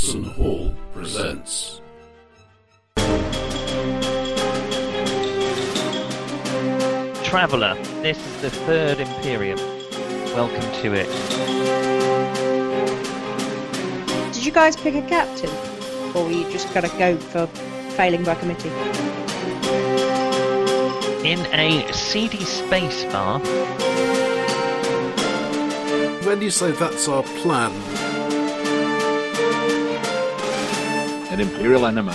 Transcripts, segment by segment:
Hudson Hall presents. Traveller, this is the third Imperium. Welcome to it. Did you guys pick a captain? Or were you just going to go for failing by committee? In a seedy space bar, When you say that's our plan, An Imperial enema.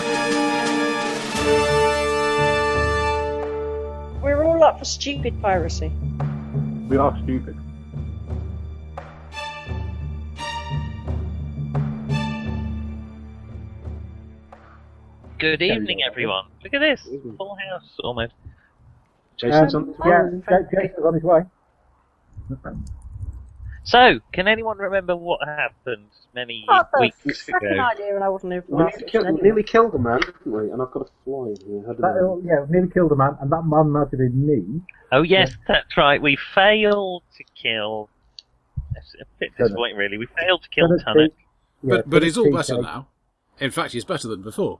We're all up for stupid piracy. We are stupid. good evening, everyone. Look at this. Full house, almost. Jason's on, yeah, Jason's on his way. So, can anyone remember what happened many What the weeks fucking ago? idea, and I wasn't here for We nearly last killed, anyway. nearly killed a man, didn't we? And I've got a fly in here. How did That, I... yeah, we nearly killed a man, and that man might have been me. Oh, yes, that's right. We failed to kill. It's a bit disappointing, really. We failed to kill Tunnock Tunnock. beat- yeah, but but he's all better beat now. In fact, he's better than before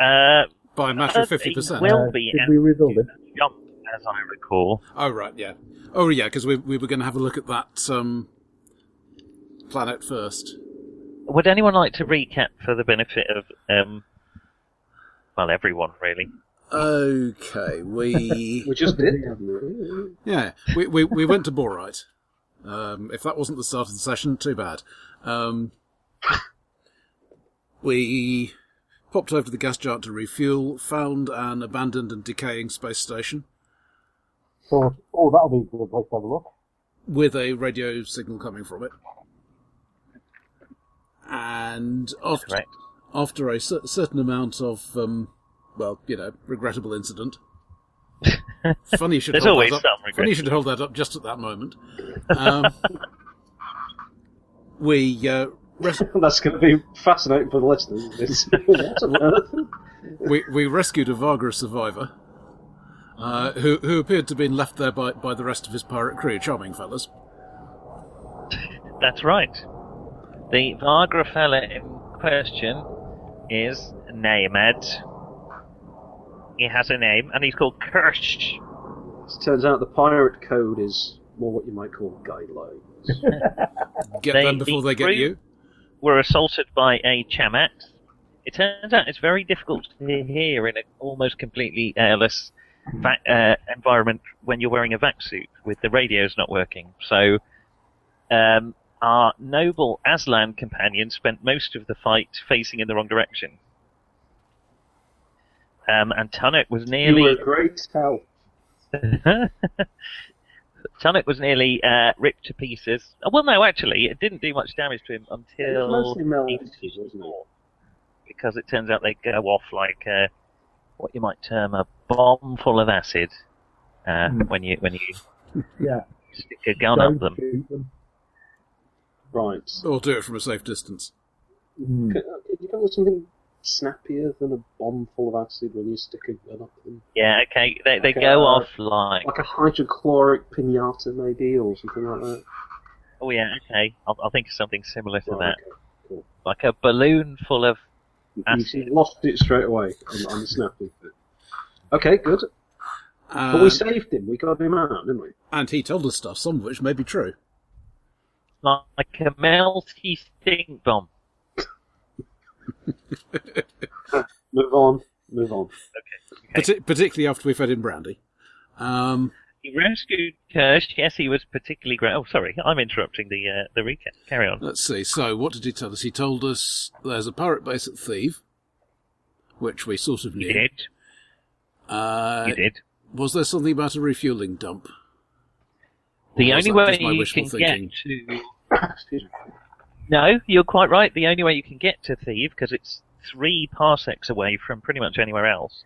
Uh, by a matter of Uh, fifty percent. Will Uh, be did we rebuild it? jump, as I recall. Oh right, yeah. Oh yeah, because we we were going to have a look at that um, planet first. Would anyone like to recap for the benefit of, um, well, everyone, really? Okay, we We just did, yeah we we, we went to Borite. Um, if that wasn't the start of the session, too bad. Um, we popped over to the gas giant to refuel, found an abandoned and decaying space station So, oh, that'll be a good place to have a look. with a radio signal coming from it. And after, Correct. after a cer- certain amount of, um, well, you know, regrettable incident. Funny you should There's hold always that up. some regret. Funny you should hold that up just at that moment. Um, we uh, res- That's going to be fascinating for the listeners. This. What on earth? we we rescued a Vargr survivor. Uh, who who appeared to have been left there by, by the rest of his pirate crew, charming fellas. That's right. The Viagra fella in question is Named. He has a name, and he's called Kirsch. It turns out the pirate code is more what you might call guidelines. Get They- them before the they get crew- you. Were assaulted by a Chamax. It turns out it's very difficult to hear in an almost completely airless va- uh, environment when you're wearing a vac suit with the radios not working. So, um, our noble Aslan companion spent most of the fight facing in the wrong direction. Um, and Tunnock was nearly. You were a great help. Tunnock was nearly uh, ripped to pieces. Oh, well, no, actually, it didn't do much damage to him It until was mostly melted, it? because it turns out they go off like uh, what you might term a bomb full of acid uh, Hmm. when you when you Yeah. stick a gun Don't up them. them. Right. Or do it from a safe distance. Mm. Could, could you come with something snappier than a bomb full of acid when you stick a gun up them? Yeah, okay, they they Okay, go uh, off like Like a hydrochloric pinata, maybe, or something like that? oh yeah, okay, I'll, I'll think of something similar to Right, that, okay, cool. like a balloon full of You Acid. lost it straight away on, on the snapping. Okay, good. But we saved him. We got him out, didn't we? and he told us stuff, some of which may be true. like a melty stink bomb. Move on. Move on. Parti- particularly after we fed him brandy. Um, He rescued Kirsch. Yes, he was particularly great. Oh, sorry, I'm interrupting the uh, the recap. Carry on. let's see. So, what did he tell us? He told us there's a pirate base at Thieves, which we sort of He knew. did. Uh, He did. Was there something about a refueling dump? The only way you can thinking? get to no, you're quite right. The only way you can get to Thieves because it's three parsecs away from pretty much anywhere else,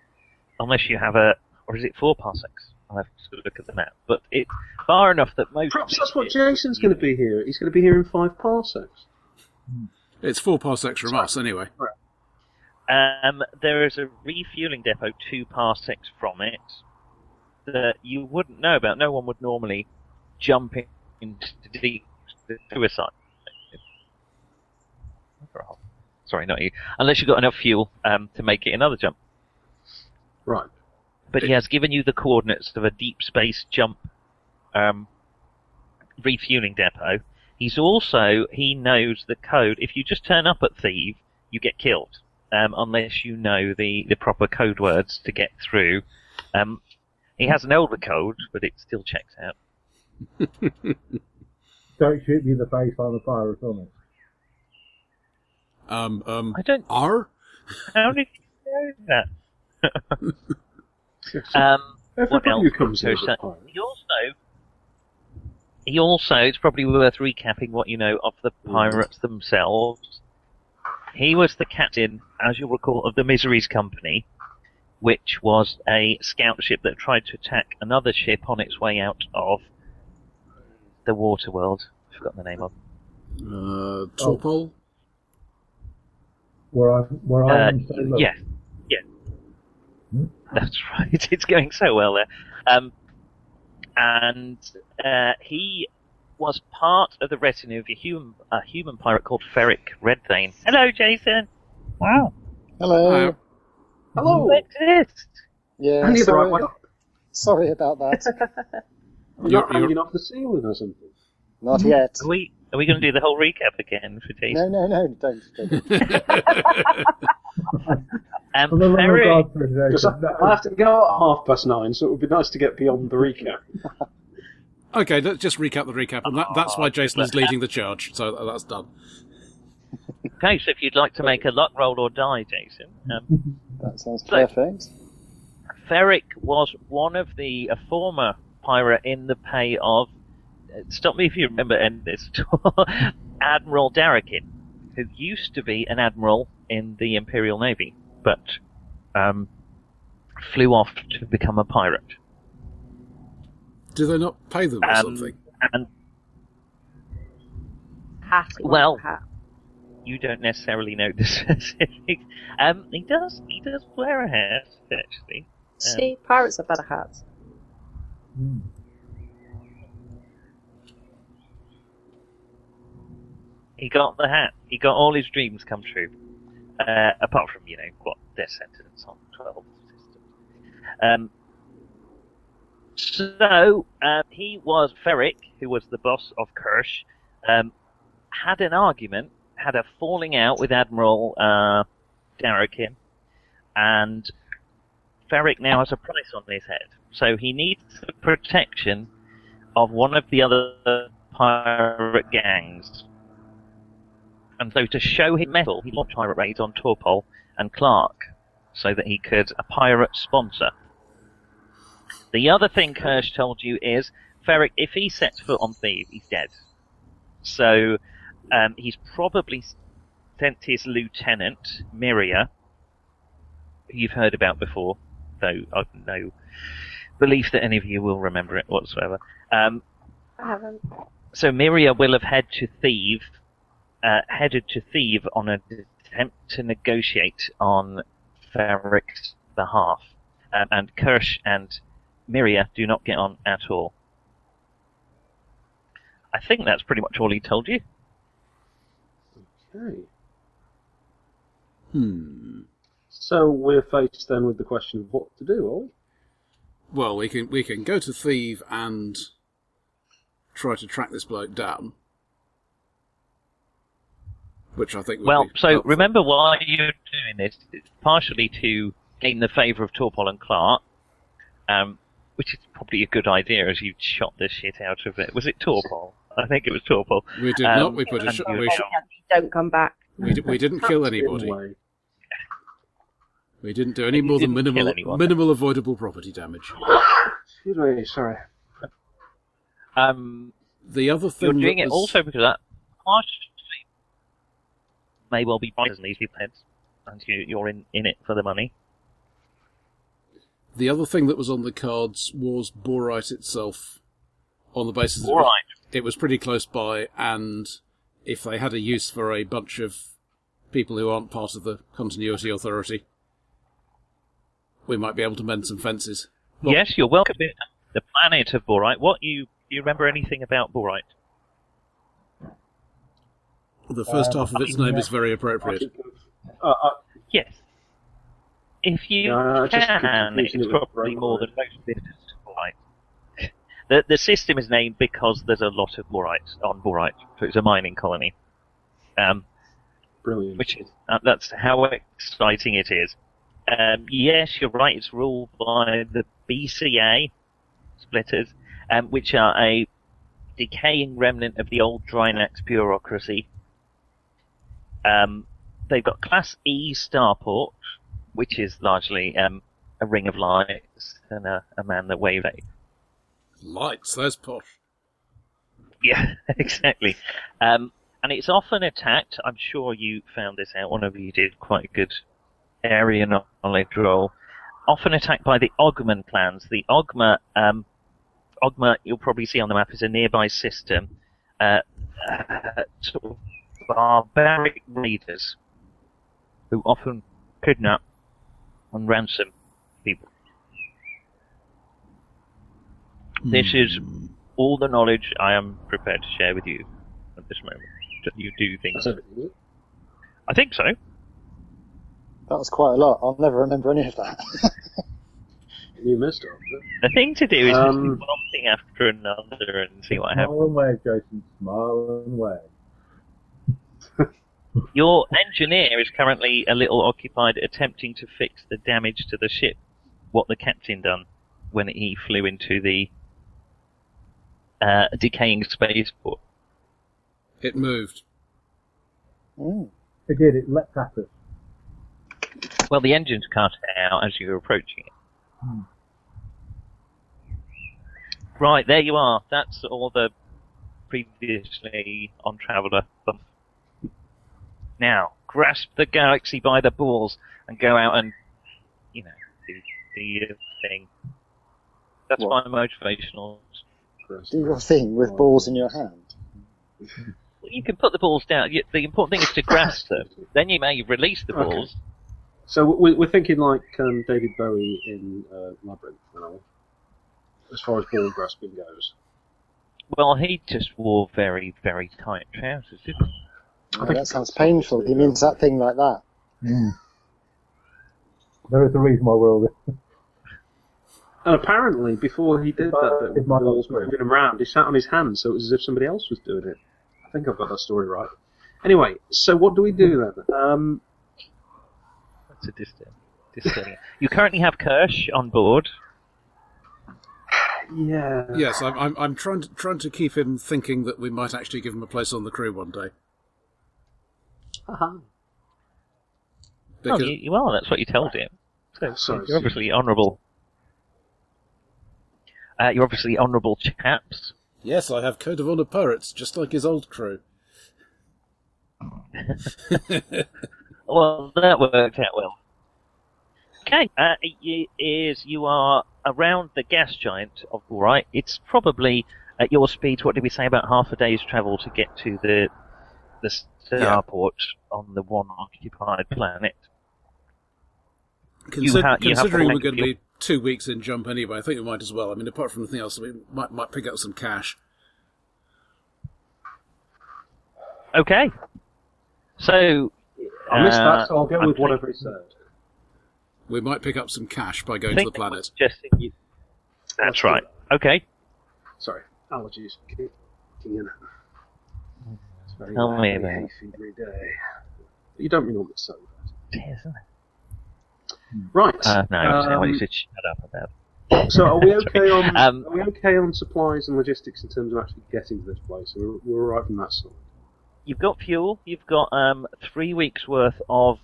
unless you have a or is it four parsecs? I'll have to look at the map, but it's far enough that most. Perhaps that's what Jason's going to be here. He's going to be here in five parsecs. It's four parsecs from us, anyway. Um, there is a refueling depot two parsecs from it that you wouldn't know about. No one would normally jump in into the suicide. Sorry, not you. Unless you've got enough fuel um, to make it another jump. Right. But he has given you the coordinates of a deep space jump um, refueling depot. He's also he knows the code. If you just turn up at Theev, you get killed um, unless you know the, the proper code words to get through. Um, he has an older code, but it still checks out. Don't shoot me in the face, I'm a pirate, on it. Um, um, I don't. R? How did you know that? um, what Everybody else? comes in So, so- he also, he also, it's probably worth recapping what you know of the pirates themselves. He was the captain, as you'll recall, of the Miseries Company, which was a scout ship that tried to attack another ship on its way out of the water world. I've forgotten the name of. Uh, Torpol? Where I, where I Uh, am, say, look. yes, yes, Hmm? That's right. It's going so well there. Um, and uh, he was part of the retinue of a human, a human pirate called Ferric Redthane. Hello, Jason. Wow, Hello. Hello! you exist. yeah, Hang it sorry, right sorry about that. You're You're- hanging off the ceiling or something. Not yet. Are we are we going to do the whole recap again for Jason? No, no, no, don't. don't. Um, For the love of God, Because I, I have to go at half past nine, so it would be nice to get beyond the recap. okay, let's just recap the recap, and that, that's why Jason is leading the charge, so that's done. okay, so if you'd like to make a luck roll or die, Jason, um, That sounds So- perfect. Ferric was one of the a former pirate in the pay of uh, stop me if you remember and this Admiral Darakin, who used to be an admiral in the Imperial Navy, but um, flew off to become a pirate. Do they not pay them or Um, something? And Hat. Well- hat. you don't necessarily know the specifics. Um, he does he does wear a hat actually. See, pirates have better hats. Hmm. He got the hat. He got all his dreams come true. Uh, apart from, you know, what their sentence on 12 systems. Um, so, uh, he was Ferric, who was the boss of Kirsch, um, had an argument, had a falling out with Admiral, uh, and Ferric now has a price on his head. So he needs the protection of one of the other pirate gangs. And so to show his mettle, he launched pirate raids on Torpol and Clark, so that he could a pirate sponsor. The other thing Kirsch told you is, Ferric, if he sets foot on Theev, he's dead. So, um, he's probably sent his lieutenant, Miria, who you've heard about before, though I've no belief that any of you will remember it whatsoever. Um, I haven't. so Miria will have head to Theev, uh, headed to Theev on an attempt to negotiate on Ferric's behalf. Um, and Kirsch and Miria do not get on at all. I think that's pretty much all he told you. Okay. Hmm. So we're faced then with the question of what to do, are we? Well, we can we can go to Theev and try to track this bloke down. Which I think would Well, be so helpful. remember why you're doing this. It's partially to gain the favour of Torpol and Clark, um, which is probably a good idea as you shot the shit out of it. Was it Torpol? I think it was Torpol. we did um, not. We put a sh- we, sh- Don't come back. we, di- we didn't kill anybody. We didn't do any more than minimal anyone. minimal avoidable property damage. Excuse me, sorry. Um, The other thing you're doing that it was- also because that partially may well be biased in these people's heads, and you, you're in, in it for the money. The other thing that was on the cards was Borite itself, on the basis that it was pretty close by, and if they had a use for a bunch of people who aren't part of the Continuity Authority, we might be able to mend some fences. Well- yes, you're welcome the planet of Borite. What you do you remember anything about Borite? The first Um, half of its name is very appropriate. Uh, uh, Yes. If you No, I just keep can, it's it probably Rogue more than most business flights. The, the system is named because there's a lot of borites on borite, so it's a mining colony. Um, brilliant. which is uh, that's how exciting it is. Um, yes, you're right. It's ruled by the BCA splitters, um, which are a decaying remnant of the old Drinax bureaucracy. Um, they've got Class E starport, which is largely um, a ring of lights and a, a man that waves at you. Lights, there's posh. Yeah, exactly. Um, and it's often attacked. I'm sure you found this out. One of you did quite a good area knowledge roll. Often attacked by the Ogman clans. The Ogma, um, Ogma, you'll probably see on the map, is a nearby system. Uh, uh, sort of barbaric raiders who often kidnap and ransom people. This is all the knowledge I am prepared to share with you at this moment. That you do things. That's everything. is it? I think so. That was quite a lot. I'll never remember any of that. You missed it. The thing to do is Um, just do one thing after another and see what happens. Smile and wave, Jason. Smile and wave. Your engineer is currently a little occupied attempting to fix the damage to the ship. What the captain done when he flew into the uh, decaying spaceport. It moved. Mm. It did. It leapt at us. Well, the engines cut out as you were approaching it. Hmm. Right, there you are. That's all the previously on Traveller stuff. Now, grasp the galaxy by the balls and go out and, you know, do, do your thing. That's What? my motivational. Do your thing with balls in your hand. Well, you can put the balls down. The important thing is to grasp them. Then you may release the Okay. balls. So we- we're thinking like um, David Bowie in uh, Labyrinth, now, as far as ball grasping goes. Well, he just wore very, very tight trousers, didn't he? Oh, that sounds painful. He means that thing like that. There is a reason why we're all this. And apparently, before he did If I- that, bit if with my the balls knowledge- moving around, he sat on his hands, so it was as if somebody else was doing it. I think I've got that story right. Anyway, so what do we do then? Um, That's a distant. distant. you currently have Kirsch on board. yeah. Yes, I'm, I'm, I'm trying to trying to keep him thinking that we might actually give him a place on the crew one day. Uh-huh. Because you, you are. That's what you told him. So Sorry, you're obviously honourable. Uh, you're obviously honourable chaps. yes, I have code of honour pirates, just like his old crew. Well, that worked out well. Okay, uh, y- is you are around the gas giant of Borite. It's probably at your speed. What did we say about half a day's travel to get to the the starport on the one occupied planet? Consi- ha- you considering we're going to be two weeks in jump anyway, I think we might as well. I mean, apart from anything else, we might might pick up some cash. Okay, so I missed uh, that, so I'll go I'm with whatever he said. We might pick up some cash by going to the planet. suggesting you- Let's That's right. Okay. Sorry, allergies. kicking in. Very Tell me about it. You don't ring on the sofa. Isn't Right. it? Uh, no, I want you um, to shut up about. it. so are we okay on Um, are we okay on supplies and logistics in terms of actually getting to this place? We're, we're all right from that side. You've got fuel. You've got um, three weeks worth of.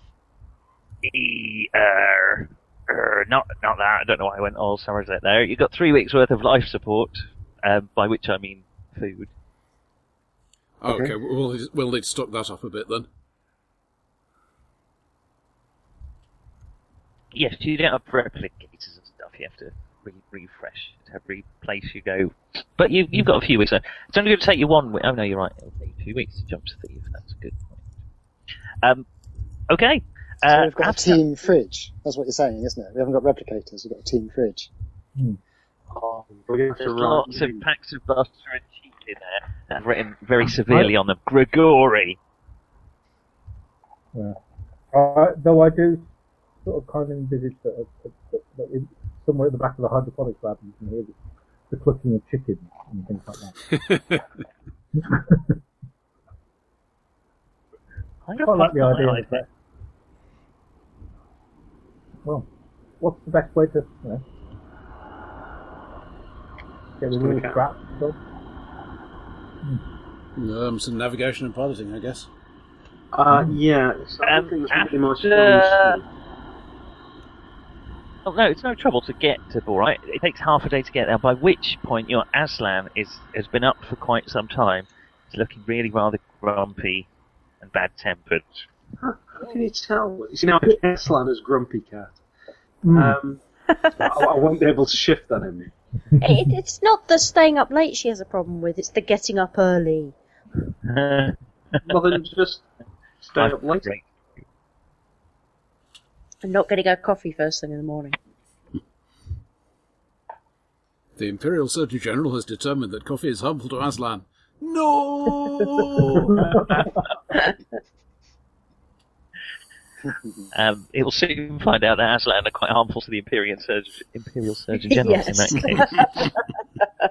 E, uh, uh, not not that. I don't know why I went all Somerset there. You've got three weeks worth of life support, um, by which I mean food. Oh, Okay. okay, we'll we'll need to stock that up a bit then. Yes, you don't have replicators and stuff. You have to re- refresh to every place you go. But you, you've got a few weeks. There. It's only going to take you one week. Oh no, you're right. It'll take you two weeks to jump to Theev. That's a good point. Um, okay. So Uh, we've got a team fridge. That's what you're saying, isn't it? We haven't got replicators. We've got a team fridge. Oh, we're going to There's to lots write- of packs of butter and cheese in there. I've written very severely on them. Gregory. Yeah. Uh, though I do sort of kind of envisage that, that, that, that in, somewhere at the back of the hydroponics lab you can hear the, the clucking of chickens and things like that. I quite like the idea of that. Well, what's the best way to, you know, get rid of the Just scraps stuff? Um, some navigation and piloting, I guess. Uh, yeah. So I Um, think that's really my Oh, no, it's no trouble to get to Borite. It takes half a day to get there, by which point your Aslan is, has been up for quite some time. He's looking really rather grumpy and bad tempered. How can you tell? You know, Aslan is Grumpy Cat. Hmm. Um, I, I won't be able to shift that in me. It, it's not the staying up late she has a problem with, it's the getting up early. Well, then just stay up late. Great. And not getting her coffee first thing in the morning. The Imperial Surgeon General has determined that coffee is harmful to Aslan. No! Um, it will soon find out that Aslan are quite harmful to the Imperial Surgeon, Imperial Surgeon General in Yes. that case.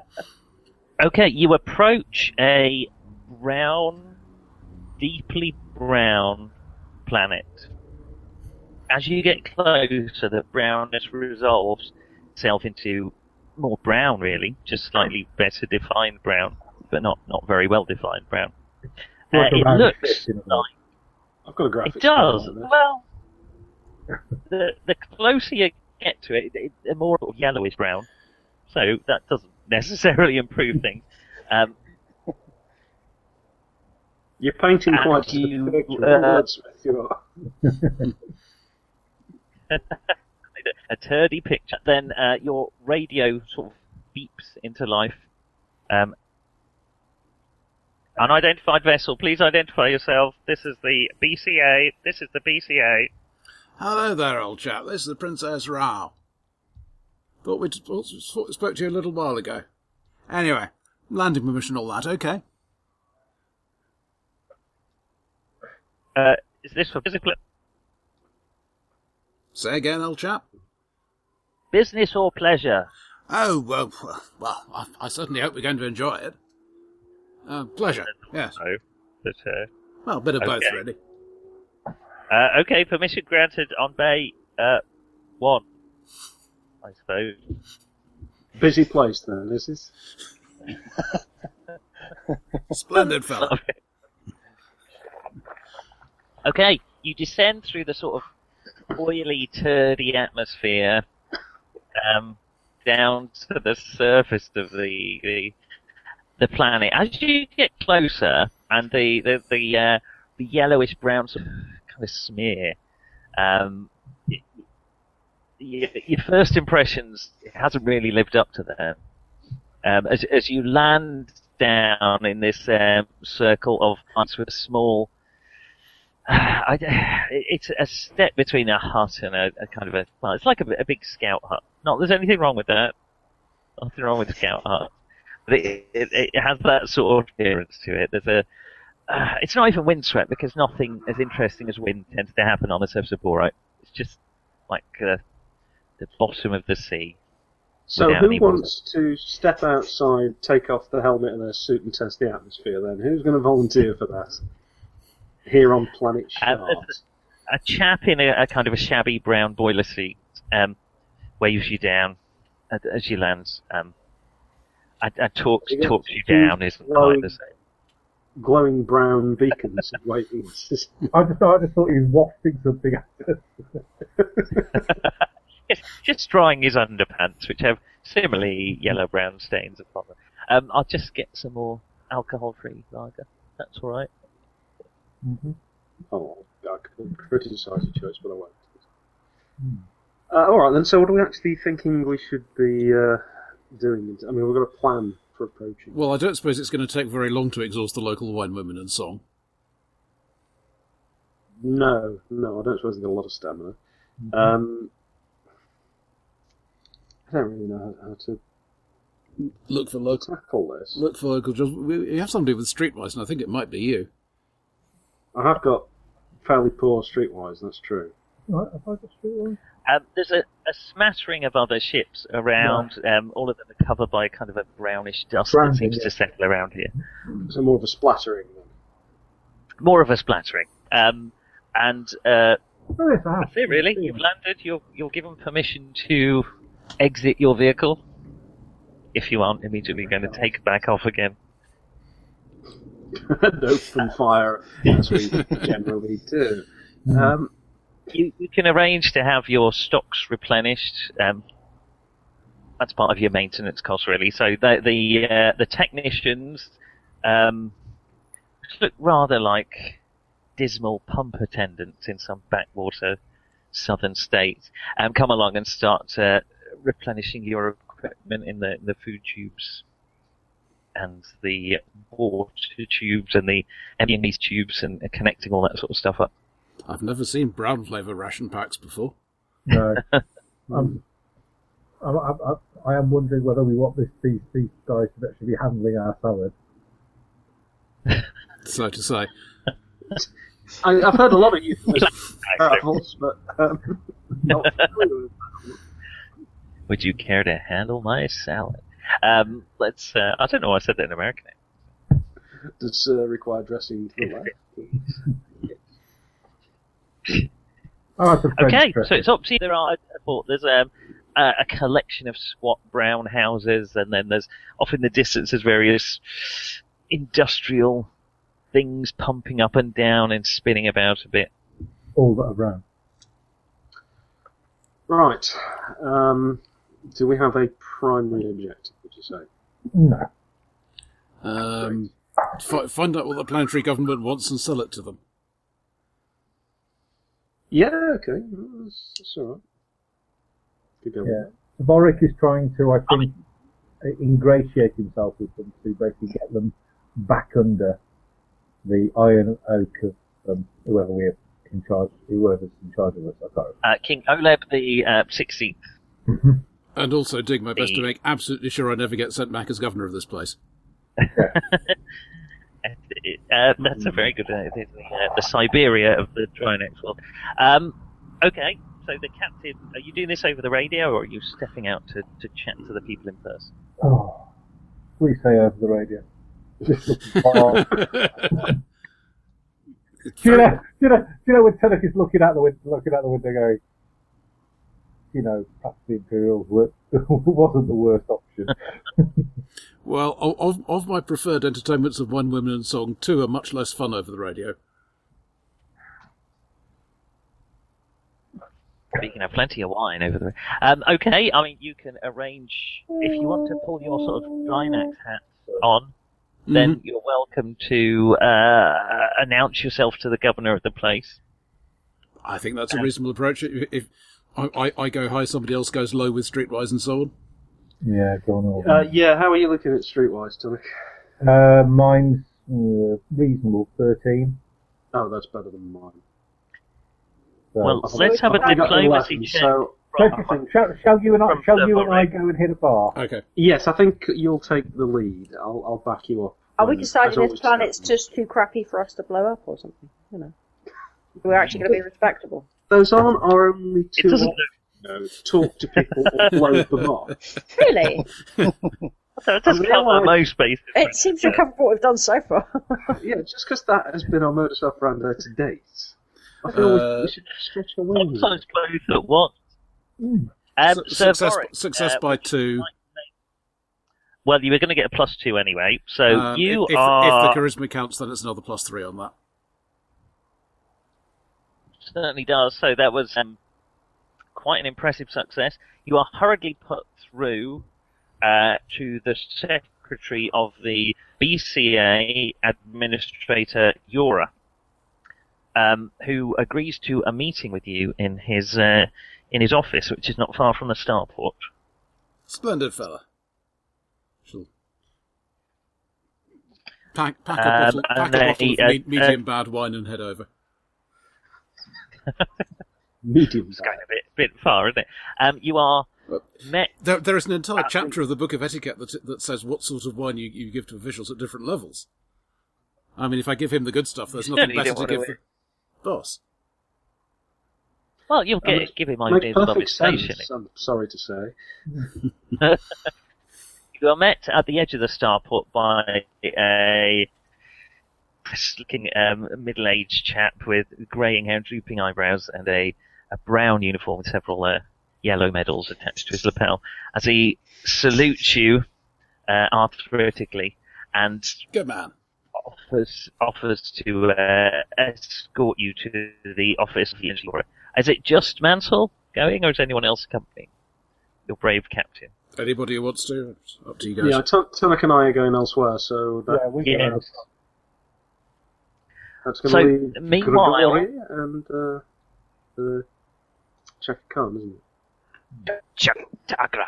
okay, you approach a brown, deeply brown planet. As you get closer, the brownness resolves itself into more brown, really, just slightly better defined brown, but not, not very well defined brown. Uh, it looks fist in a way. like I've got a graphics. it does. Well, the the closer you get to it, it the more sort of yellowish brown. So that doesn't necessarily improve things. Um, You're painting quite you, a uh, you a turdy picture. Then uh, your radio sort of beeps into life. Um, unidentified vessel, please identify yourself. This is the BCA. This is the BCA. Hello there, old chap. This is the Princess Rao. Thought we spoke to you a little while ago. Anyway, landing permission, all that, okay. Uh, is this for physical Say again, old chap. business or pleasure? Oh, well, well, I, I certainly hope we're going to enjoy it. Uh, pleasure, yes. No, but uh, Well, a bit of both, really. Uh, okay, permission granted on Bay uh, 1, I suppose. Busy place then, this is. Splendid fella. Okay, you descend through the sort of oily, turdy atmosphere um, down to the surface of the, the the planet. As you get closer, and the the the, uh, the yellowish brown kind of smear, um, your first impressions hasn't really lived up to them. Um, as as you land down in this um, circle of ice with a small I, it's a step between a hut and a, a kind of a well, it's like a, a big scout hut. Not there's anything wrong with that. Nothing wrong with scout hut, but it, it, it has that sort of appearance to it. There's a uh, it's not even windswept because nothing as interesting as wind tends to happen on the surface of Borite. It's just like uh, the bottom of the sea. So who wants to step outside, take off the helmet and their suit and test the atmosphere then? Who's going to volunteer for that? Here on planet Uh, Shard. a chap in a, a kind of a shabby brown boiler suit um, waves you down as, as you land. Um, and, and talks You talks you down isn't glowing- quite the same. Glowing brown beacons waiting. I just, I just thought he was wafting something at us. Yes, just drying his underpants, which have similarly yellow-brown stains upon them. Um, I'll just get some more alcohol-free lager. That's all right. hmm Oh, I could criticise your choice, but I won't. Uh, all right then. So, what are we actually thinking we should be uh, doing? I mean, we've got a plan for approaching. Well, I don't suppose it's going to take very long to exhaust the local wine, women, and song. No, no, I don't suppose they've got a lot of stamina. Um, I don't really know how, how to Look for local. tackle this. Look for local jobs. We we have somebody with streetwise, and I think it might be you. I have got fairly poor streetwise. That's true. Right, have I got streetwise? Um, there's a, a smattering of other ships around. Um, all of them are covered by kind of a brownish dust Browning, that seems yeah. to settle around here. So more of a splattering. Then. More of a splattering. Um, and uh, Oh, yes, I have. that's it, really. You've landed. You're you're given permission to exit your vehicle. If you aren't immediately going to take back off again. and open fire as we generally do. Um, You, you can arrange to have your stocks replenished. Um, that's part of your maintenance cost, really. So the the uh, the technicians um, look rather like dismal pump attendants in some backwater southern state. Um, come along and start uh, replenishing your equipment in the the food tubes and the water tubes and the MEMS tubes and connecting all that sort of stuff up. I've never seen brown flavour ration packs before. No. I'm, I'm, I'm, I'm- I am wondering whether we want this, these, these guys to actually be handling our salad. So to say. I, I've heard a lot of you but um, Would you care to handle my salad? Um, let's. Uh, I don't know. why I said that in American. does uh, require dressing to the left. Oh, it's a Okay, dressing. so it's up to you. There are. I thought there's um, a, a collection of squat brown houses, and then there's off in the distance there's various industrial things pumping up and down and spinning about a bit. all that around. Right. Um, do we have a primary objective? Would you say? No. Um, fi- find out what the planetary government wants and sell it to them. Yeah. Okay. well, That's, that's all right. Good going. Yeah. Vorik is trying to, I think, ingratiate himself with them to basically get them back under the iron oak of um, whoever we're in charge, whoever's in charge of us. I can't Uh, King Oleb the uh, 16th. And also dig my best to make absolutely sure I never get sent back as governor of this place. And it- uh, that's a very good. Uh, the, uh, the Siberia of the Drinax world. Um, okay, so the captain. Are you doing this over the radio, or are you stepping out to, to chat to the people in person? oh, please say over the radio. This looks far. It's Do you know, do you know, do you know when Turek is looking out the window, looking out the window going, you know, perhaps the Imperials were, wasn't the worst option. Well, of, of my preferred entertainments of One Women and Song, two are much less fun over the radio. You can have plenty of wine over the. Um, okay, I mean you can arrange if you want to pull your sort of Drinax hat on. Then you're welcome to uh, announce yourself to the governor of the place. I think that's a reasonable approach. If, if I, I, I go high, somebody else goes low with Streetwise and so on. yeah, go on. all Uh, yeah. How are you looking at streetwise, Tommy? Uh, mine's uh, reasonable, 13. Oh, that's better than mine. So. Well, I've let's have a I've got diplomacy 11, check. So So, I shall, shall you and I, shall you and I go and hit a bar? Okay. yes, I think you'll take the lead. I'll, I'll back you up. Are we when- deciding as this always planet's just too crappy for us to blow up or something? You know, we're actually going to be respectable. Those aren't our only It two options. You know, talk to people or blow them off. Really, That doesn't Yeah, cover most bases. it seems to cover what we've done so far. Yeah, just because that has been our modus operandi to date, I feel we- Uh, we should stretch our wings. Sometimes both at once. Um, Su- Sir success Vorik, success uh, by two. Well, you were going to get a plus two anyway, so Um, you if, if, are if the charisma counts, then it's another plus three on that. Certainly does. So that was um, quite an impressive success. You are hurriedly put through uh, to the secretary of the BCA administrator Yura, um, who agrees to a meeting with you in his uh, in his office, which is not far from the starport. Splendid fella. Pack, pack a Um, bottle, pack a bottle they, of uh, medium uh, bad wine and head over. Medium It's going a bit bit far, isn't it? Um, you are met. There, there is an entire chapter of the Book of Etiquette that, that says what sort of wine you, you give to officials at different levels. I mean, if I give him the good stuff, there's nothing better to give. to- The... boss. Well, you'll get makes- give him Makes ideas of perfect his station. sense. I'm sorry to say. You are met at the edge of the starport by a looking um, middle-aged chap with greying hair and drooping eyebrows and a, a brown uniform with several uh, yellow medals attached to his lapel as he salutes you uh, arthritically and Good man. offers offers to uh, escort you to the office of the engineer. Is it just Mansell going, or is anyone else accompanying your brave captain? Anybody who wants to, up to you guys. Yeah, Tan- Tanak and I are going elsewhere, so that, Yeah, we Yeah. Can. that's going So, to be meanwhile- Gregory and uh, uh, Chaka Khan, isn't it? Chakatagra.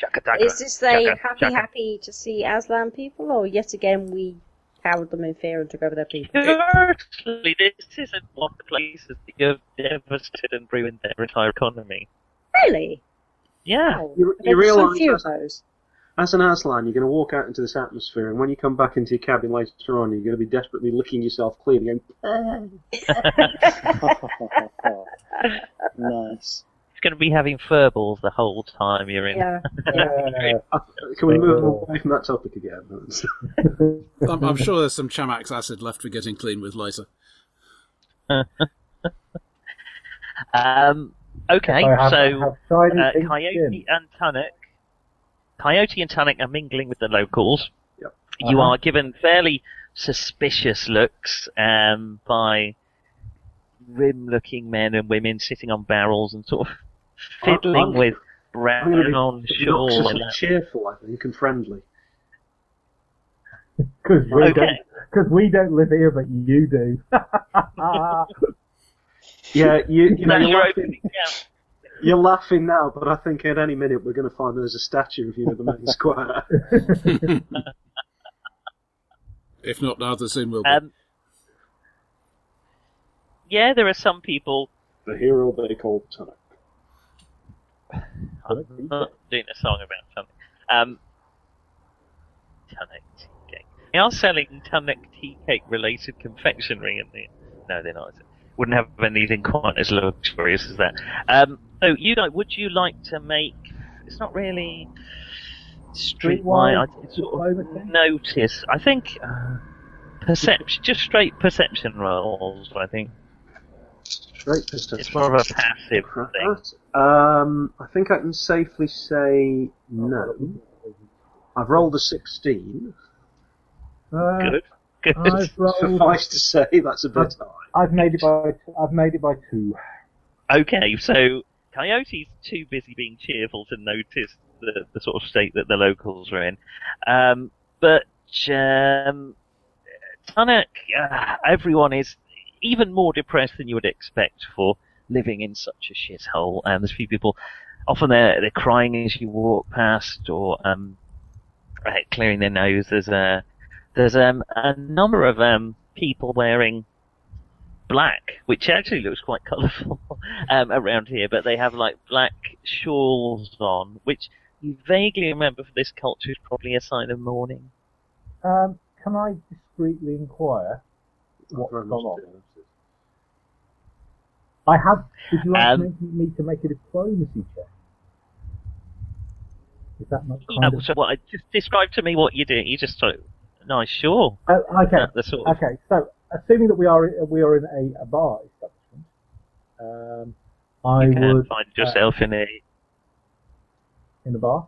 Chakatagra. Is this they Chaka- happy, Chaka. happy to see Aslan people, or yet again we cowed them in fear and took over their people? Certainly, this isn't one of the places that you've devastated and ruined their entire economy. Really? Yeah. Oh, You, there you were so realise few of as, an Aslan, you're going to walk out into this atmosphere, and when you come back into your cabin later on, you're going to be desperately licking yourself clean, and going, nice. It's going to be having furballs the whole time you're in. Yeah. Yeah. "Ah, "Can we move away from that topic again?" I'm, I'm sure there's some Chamax acid left for getting clean with later. Um, okay, I have, so have uh, Coyote and Tunnock. Coyote and Tunnock are mingling with the locals. Yep. You Uh-huh. are given fairly suspicious looks um, by grim-looking men and women sitting on barrels and sort of fiddling I'm- with I'm going to be brown shawl. obnoxiously And cheerful, I think, and friendly. Because we, Okay. don't, 'cause we don't live here, but you do. Yeah, you, you know, That's you're your laughing, opening, yeah. You're laughing now, but I think at any minute we're going to find there's a statue of you at the main square. If not now, there soon will be. Um, yeah, there are some people. the hero they call Tunnock. I'm not doing a song about something. Um, Tunnock tea cake. They are selling Tunnock tea cake related confectionery in there. No, they're not. Wouldn't have anything quite as luxurious as that. Um, so, you know, would you like to make? It's not really streetwise. Streetwise I sort of notice. I think uh, perception, just straight perception rolls. I think Straight pistol. it's more of a passive thing. Um, I think I can safely say no. I've rolled a 16. Uh, Good. Good. I've rolled. Suffice to say, that's a bit high. I've made it by. I've made it by two. Okay, so Coyote's too busy being cheerful to notice the, the sort of state that the locals are in. Um, but um, Tunnock, uh, everyone is even more depressed than you would expect for living in such a shithole. Um, there's a few people, often they're, they're crying as you walk past or um, uh, clearing their nose. There's a there's um, a number of um, people wearing black, which actually looks quite colourful um, around here, but they have like black shawls on, which you vaguely remember for this culture is probably a sign of mourning. Um, can I discreetly inquire what's Very gone much on? I have. Would you like Um, to me to make a diplomacy check? Is that not kind of? so what? Just describe to me what you do. You just sort of, nice, sure. Okay. Uh, the sort of, Okay. So, assuming that we are we are in a, a bar establishment, um, I would find yourself in a. in the bar.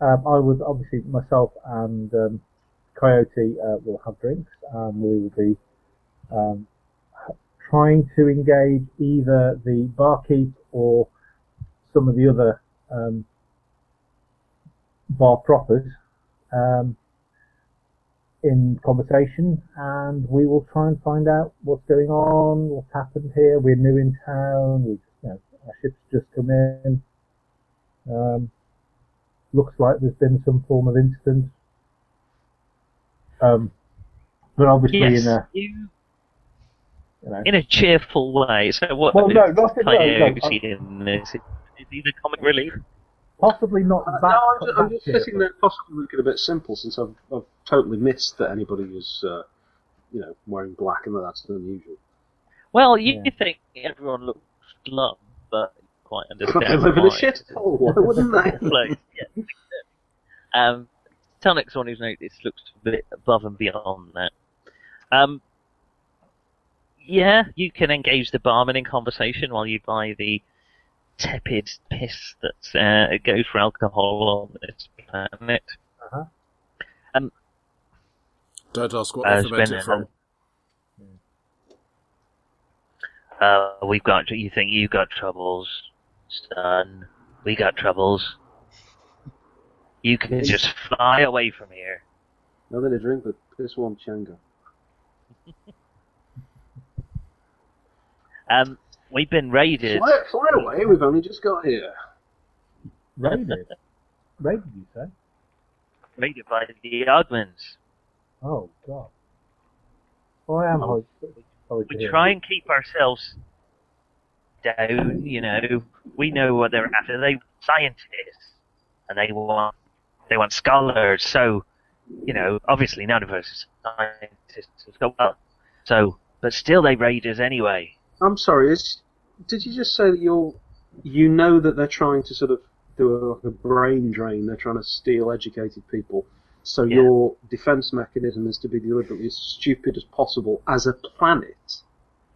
Um, I would obviously myself and um, Coyote uh, will have drinks, and we will be um, trying to engage either the barkeep or some of the other um, bar proppers um, in conversation, and we will try and find out what's going on, what's happened here. We're new in town. We, you know, our ship's just come in. Um, looks like there's been some form of incident. Um, but obviously Yes, in a, you, you know, in a cheerful way. So what? Well, no, not in- no, no, in this? Is he the comic relief? Possibly not Uh, that. no, I'm just, I'm that just cheerful. sitting there, possibly looking a bit simple, since I've, I've totally missed that anybody is, uh, you know, wearing black and that that's unusual. Well, you Yeah. think everyone looks glum, but you quite They understand live in a why. shithole. Why wouldn't they? place. Yeah. Um, Tunnock's one who's noticed looks a bit above and beyond that. Um, yeah, you can engage the barman in conversation while you buy the tepid piss that uh, goes for alcohol on this planet. Don't ask what Uh, they ferment spend it from. Uh, we've got. You think you've got troubles, son? We got troubles. You can just fly away from here. Nothing to drink but piss warm Changa. Um, we've been raided. Fly, fly away, we've only just got here. Raided. Raided, you say? Raided by the Ogmans. Oh, God. Oh, I am Oh. sorry to We try that. and keep ourselves down, you know. We know what they're after. They want scientists, and they want they want scholars. So, you know, obviously none of us are scientists as well. So, but still, they raid us anyway. I'm sorry, is, did you just say that you're, you know that they're trying to sort of do a, like a brain drain, they're trying to steal educated people, so Yeah. your defense mechanism is to be deliberately as stupid as possible as a planet?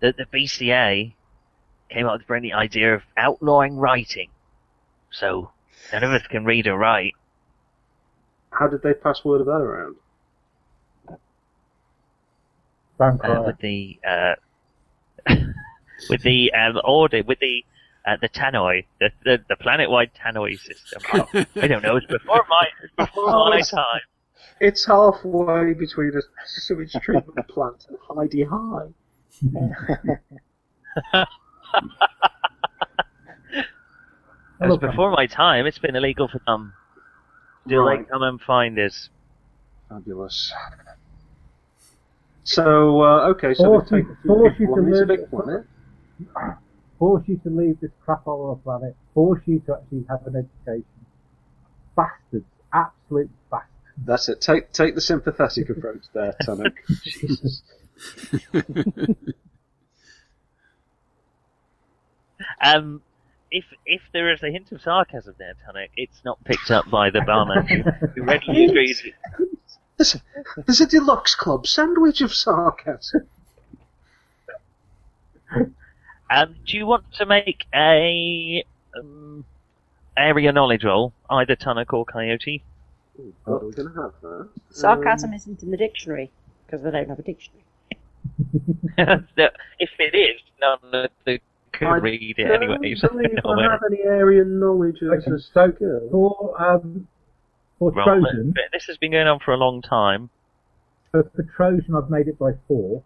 The the BCA came up with the brilliant idea of outlawing writing. So none of us can read or write. How did they pass word of that around? Uh, with the uh, with the um, order with the uh, the tannoy, the the, the planet-wide tannoy system. Oh, I don't know. It's before my it's before my time. It's halfway between a sewage treatment plant and Hi-de-Hi. It was before my time. It's been illegal for them. Still, they come and find us. Fabulous. So, uh, okay, so Force they you- take the force big you to one. It's a live- big planet. Force you to leave this crap all over the planet. Force you to actually have an education. Bastards. Absolute bastards. That's it. Take take the sympathetic approach there, Tunnock. Jesus. Um, if if there is a hint of sarcasm there, Tunnock, it's not picked up by the barman who, who readily agrees. There's, there's a deluxe club sandwich of sarcasm. Um, do you want to make a um, area knowledge roll, either Tunnock or Coyote? Oh, God, are we going to have that? Sarcasm isn't in the dictionary because they don't have a dictionary. No, if it is, none of the could I read it anyway. So believe no I have any area knowledge as Okay, so skill. for um, for Roll. Trojan, But this has been going on for a long time. for, for Trojan, I've made it by four.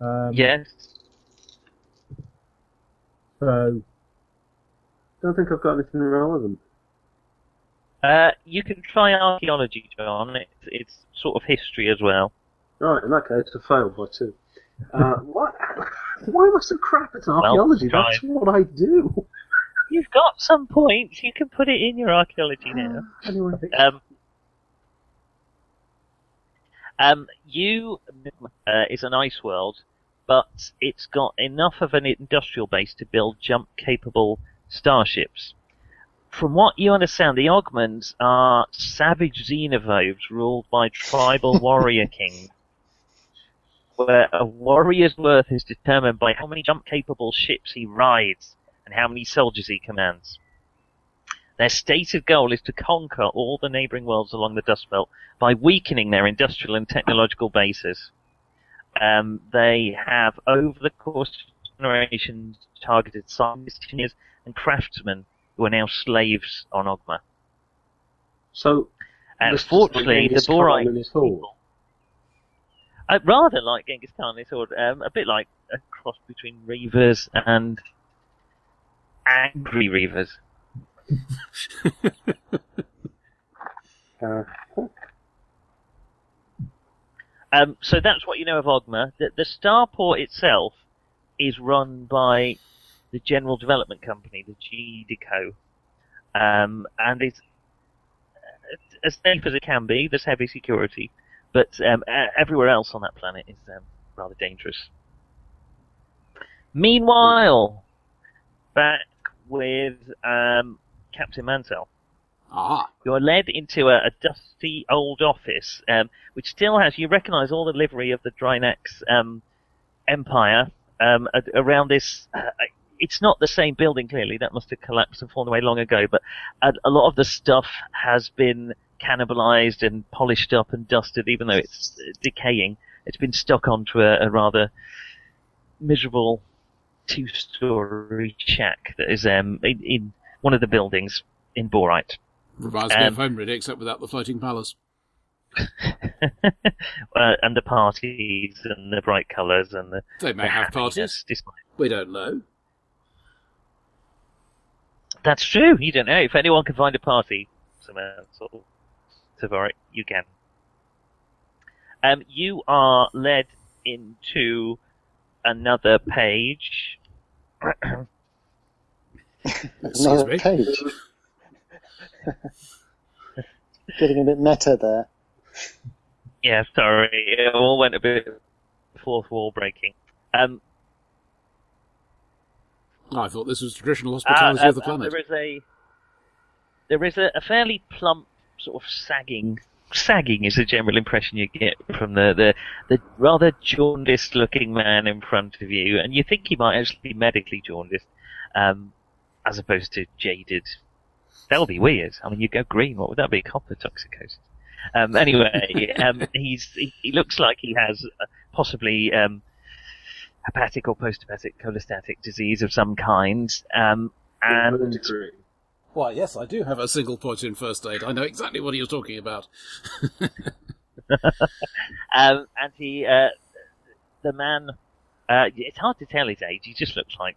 Um, Yes. So don't think I've got anything relevant. Uh, you can try archaeology, John. It's, it's sort of history as well. Right, in that case, I failed by two. Uh, what? Why am I so crap at archaeology? try. That's what I do. You've got some points. You can put it in your archaeology now. Anyway, Um, um, you uh, is an ice world, but it's got enough of an industrial base to build jump-capable starships. From what you understand, the Ogmans are savage xenophobes ruled by tribal warrior kings, where a warrior's worth is determined by how many jump-capable ships he rides and how many soldiers he commands. Their stated goal is to conquer all the neighboring worlds along the Dust Belt by weakening their industrial and technological bases. Um, they have, over the course of generations, targeted scientists, engineers, and craftsmen who are now slaves on Ogma. so And This is like fortunately, the Genghis Khan Borite and his horde. people, uh, rather like Genghis Khan, they sort um, a bit like a cross between Reavers and angry Reavers. uh, Um, so that's what you know of Ogma. The, the starport itself is run by the General Development Company, the GDCO, um, and it's uh, as safe as it can be. There's heavy security, but um, everywhere else on that planet is um, rather dangerous. Meanwhile, back with um, Captain Mansell. Ah, You're led into a, a dusty old office, um, which still has, you recognise all the livery of the Drinax um, Empire um, around this. Uh, it's not the same building, clearly. That must have collapsed and fallen away long ago, but a, a lot of the stuff has been cannibalized and polished up and dusted, even though it's uh, decaying. It's been stuck onto a, a rather miserable two-story shack that is um, in, in one of the buildings in Borite. Reminds me Um, home really, except without the floating palace. uh, and the parties and the bright colours and the They may the have parties. Despite. We don't know. That's true. You don't know if anyone can find a party somewhere sort of Tavarik, you can. Um, you are led into another page. Another me. page. Getting a bit meta there. yeah, sorry, it all went a bit fourth wall breaking. Um, I thought this was traditional Ah, hospitality um, of the um, planet. There is a there is a, a fairly plump sort of sagging. Sagging is the general impression you get from the, the, the rather jaundiced looking man in front of you, and you think he might actually be medically jaundiced, um, as opposed to jaded. That would be weird. I mean, you go green. What would that be? Copper toxicosis. Um, anyway, um, he's he, he looks like he has uh, possibly um, hepatic or post-hepatic cholestatic disease of some kind. Um, and Degree. Why, yes, I do have a single point in first aid. I know exactly what he was talking about. um, and he, uh, the man, uh, it's hard to tell his age. He just looks like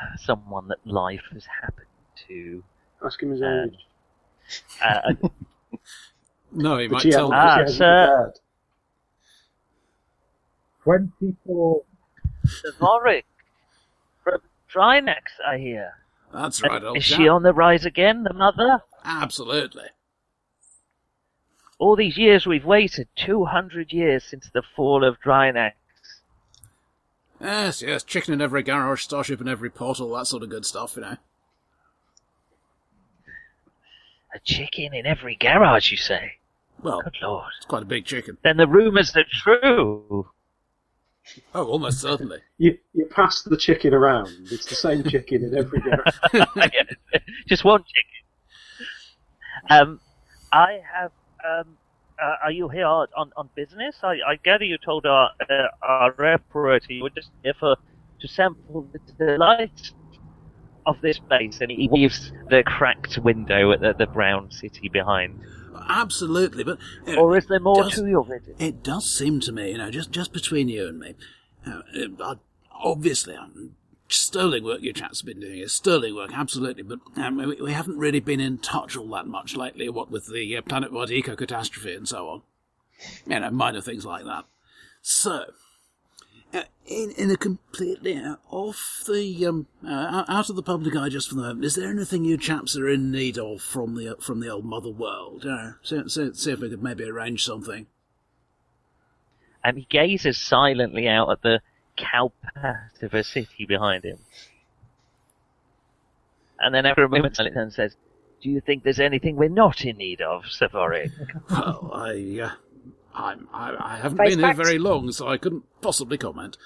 uh, someone that life has happened to. Ask him his Uh, age. Uh, No, he But might yeah, tell but me. Ah, he hasn't sir. 24. Savoric from Drinax, I hear. That's right, old Is chap. she on the rise again, the mother? Absolutely. All these years we've waited, 200 years since the fall of Drinax. Yes, yes, chicken in every garage, starship in every port, all that sort of good stuff, you know. A chicken in every garage, you say? Well, Good lord. it's quite a big chicken. Then the rumours are true. Oh, almost certainly. You, you pass the chicken around. It's the same chicken in every garage. Just one chicken. Um, I have. Um, uh, are you here on, on business? I, I gather you told our uh, our operator you were just here for to sample the delight of this place, and he leaves the cracked window at the, the brown city behind. Absolutely, but you know, Or is there more does- to your visit? It does seem to me, you know, just just between you and me. Uh, uh, obviously, um, sterling work your chaps have been doing is sterling work, absolutely. But um, we, we haven't really been in touch all that much lately. What with the uh, planet-wide eco catastrophe and so on, you know, minor things like that. So, uh, in in a completely uh, off the um, uh, out of the public eye just for the moment, is there anything you chaps are in need of from the from the old mother world? Know, see, see, see if we could maybe arrange something. And he gazes silently out at the cowpat of a city behind him. And then after a moment, silence and says, "Do you think there's anything we're not in need of, Safari?" Well, I, uh, I'm, I, I haven't Face been here very long, so I couldn't possibly comment.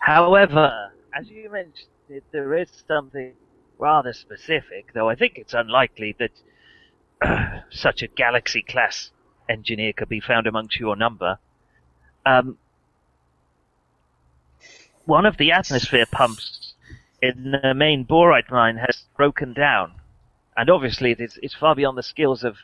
However, as you mentioned, it, there is something rather specific, though I think it's unlikely that such a galaxy class engineer could be found amongst your number. Um, one of the atmosphere pumps in the main borite mine has broken down, and obviously it is, it's far beyond the skills of,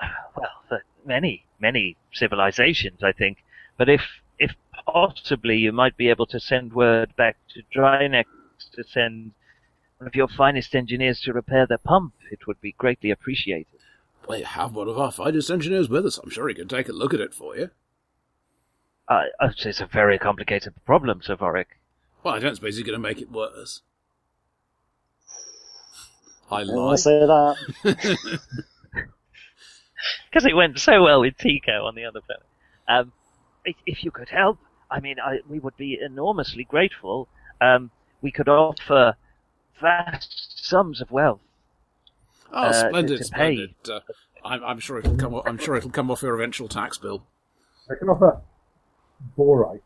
well, the many, many civilizations, I think. But if, if possibly you might be able to send word back to Drinax to send one of your finest engineers to repair the pump, it would be greatly appreciated. We have one of our finest engineers with us. I'm sure he can take a look at it for you. Uh, it's a very complicated problem, Sir Vorik. Well, I don't suppose he's going to make it worse. I I lie. want to say that. Because it went so well with Tico on the other planet. Um, if, if you could help, I mean, I, we would be enormously grateful. Um, we could offer vast sums of wealth. Oh, Uh, splendid, to splendid. Uh, I'm, I'm sure it'll come. o- I'm sure it'll come off your eventual tax bill. I can offer borite.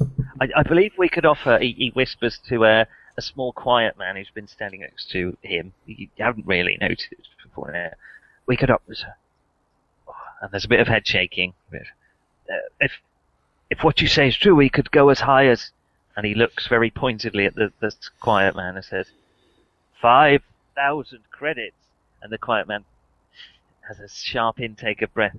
I, I believe we could offer. He, he whispers to a, a small, quiet man who's been standing next to him. You haven't really noticed before now. We could offer. And there's a bit of head shaking. Uh, if if what you say is true, we could go as high as. And he looks very pointedly at the, the quiet man and says, five thousand credits. And the quiet man has a sharp intake of breath.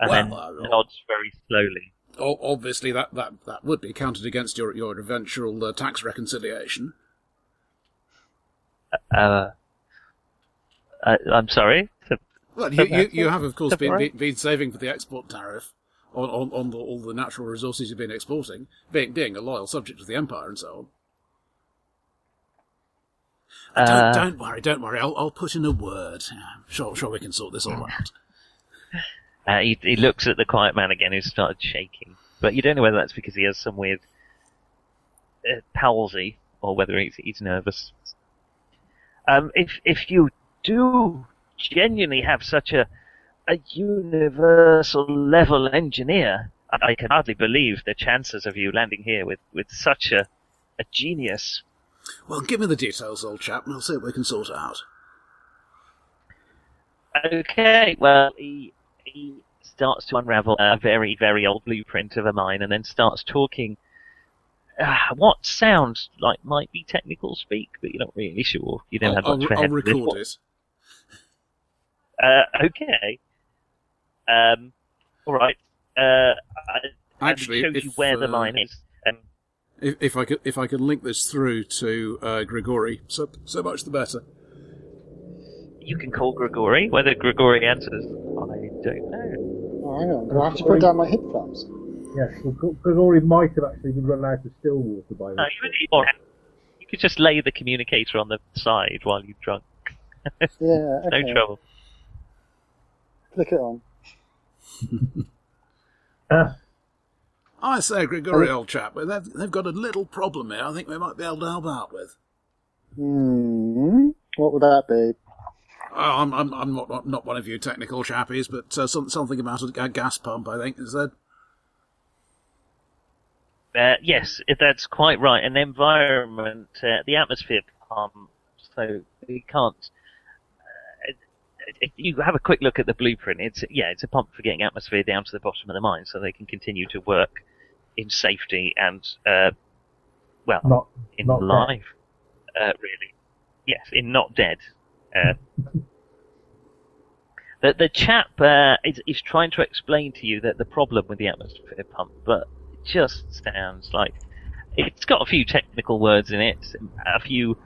And Well, then uh, nods very slowly. Obviously, that, that, that would be counted against your your eventual uh, tax reconciliation. Uh, uh, I'm sorry. Well, you, you, you have, of course, been, been been saving for the export tariff on on, on the, all the natural resources you've been exporting, being being a loyal subject of the empire and so on. Don't, Uh, don't worry, don't worry. I'll, I'll put in a word. Sure, sure, we can sort this all out. Uh, he, he looks at the quiet man again, who's started shaking. But you don't know whether that's because he has some weird uh, palsy or whether he's, he's nervous. Um, if if you do genuinely have such a a universal level engineer, I, I can hardly believe the chances of you landing here with, with such a a genius. Well, give me the details, old chap, and I'll see what we can sort out. Okay, well, he he starts to unravel a very very old blueprint of a mine, and then starts talking. Uh, what sounds like might be technical speak, but you're not really sure. You don't I'll, have I'll, much I'll this. record it. Uh, okay. Um, all right. Uh, I, Actually, I shows if, you where the line is. Um, If, if I could, if I can link this through to uh, Grigori, so so much the better. you can call Grigori. Whether Grigori answers, I don't know. Oh, hang on. Do I have to put down my hip flaps? Yes, well, Grigori might have actually been run out of still water by No, now. you, you could just lay the communicator on the side while you're drunk. Yeah, no trouble. Flick it on. Uh, I say, Grigori, old chap, but they've, they've got a little problem here. I think we might be able to help out with. Hmm. What would that be? Oh, I'm, I'm, I'm not, not not one of you technical chappies, but uh, some, something about a, a gas pump, I think, is that? Uh, yes, that's quite right. An environment, uh, the atmosphere pump, so we can't. If you have a quick look at the blueprint, it's yeah, it's a pump for getting atmosphere down to the bottom of the mine, so they can continue to work in safety and uh, well, not in not life. Uh, really, yes, in not dead. Uh, the the chap uh, is, is trying to explain to you that the problem with the atmosphere pump, but it just sounds like it's got a few technical words in it, a few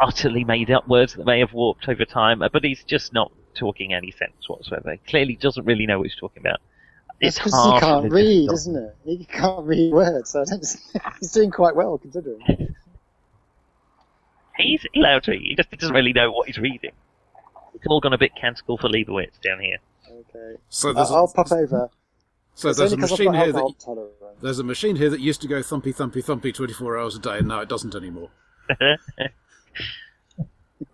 utterly made up words that may have warped over time, uh, but he's just not talking any sense whatsoever. He clearly doesn't really know what he's talking about. It's It's because he can't read, stop. isn't it? He can't read words, so I don't, he's doing quite well considering. He's allowed to. He just doesn't really know what he's reading. It's all gone a bit canticle for Leibowitz down here. Okay. So I- there's, I'll pop over. so there's a only 'cause I've machine here that tolerance. there's a machine here that used to go thumpy thumpy thumpy 24 hours a day, and now it doesn't anymore.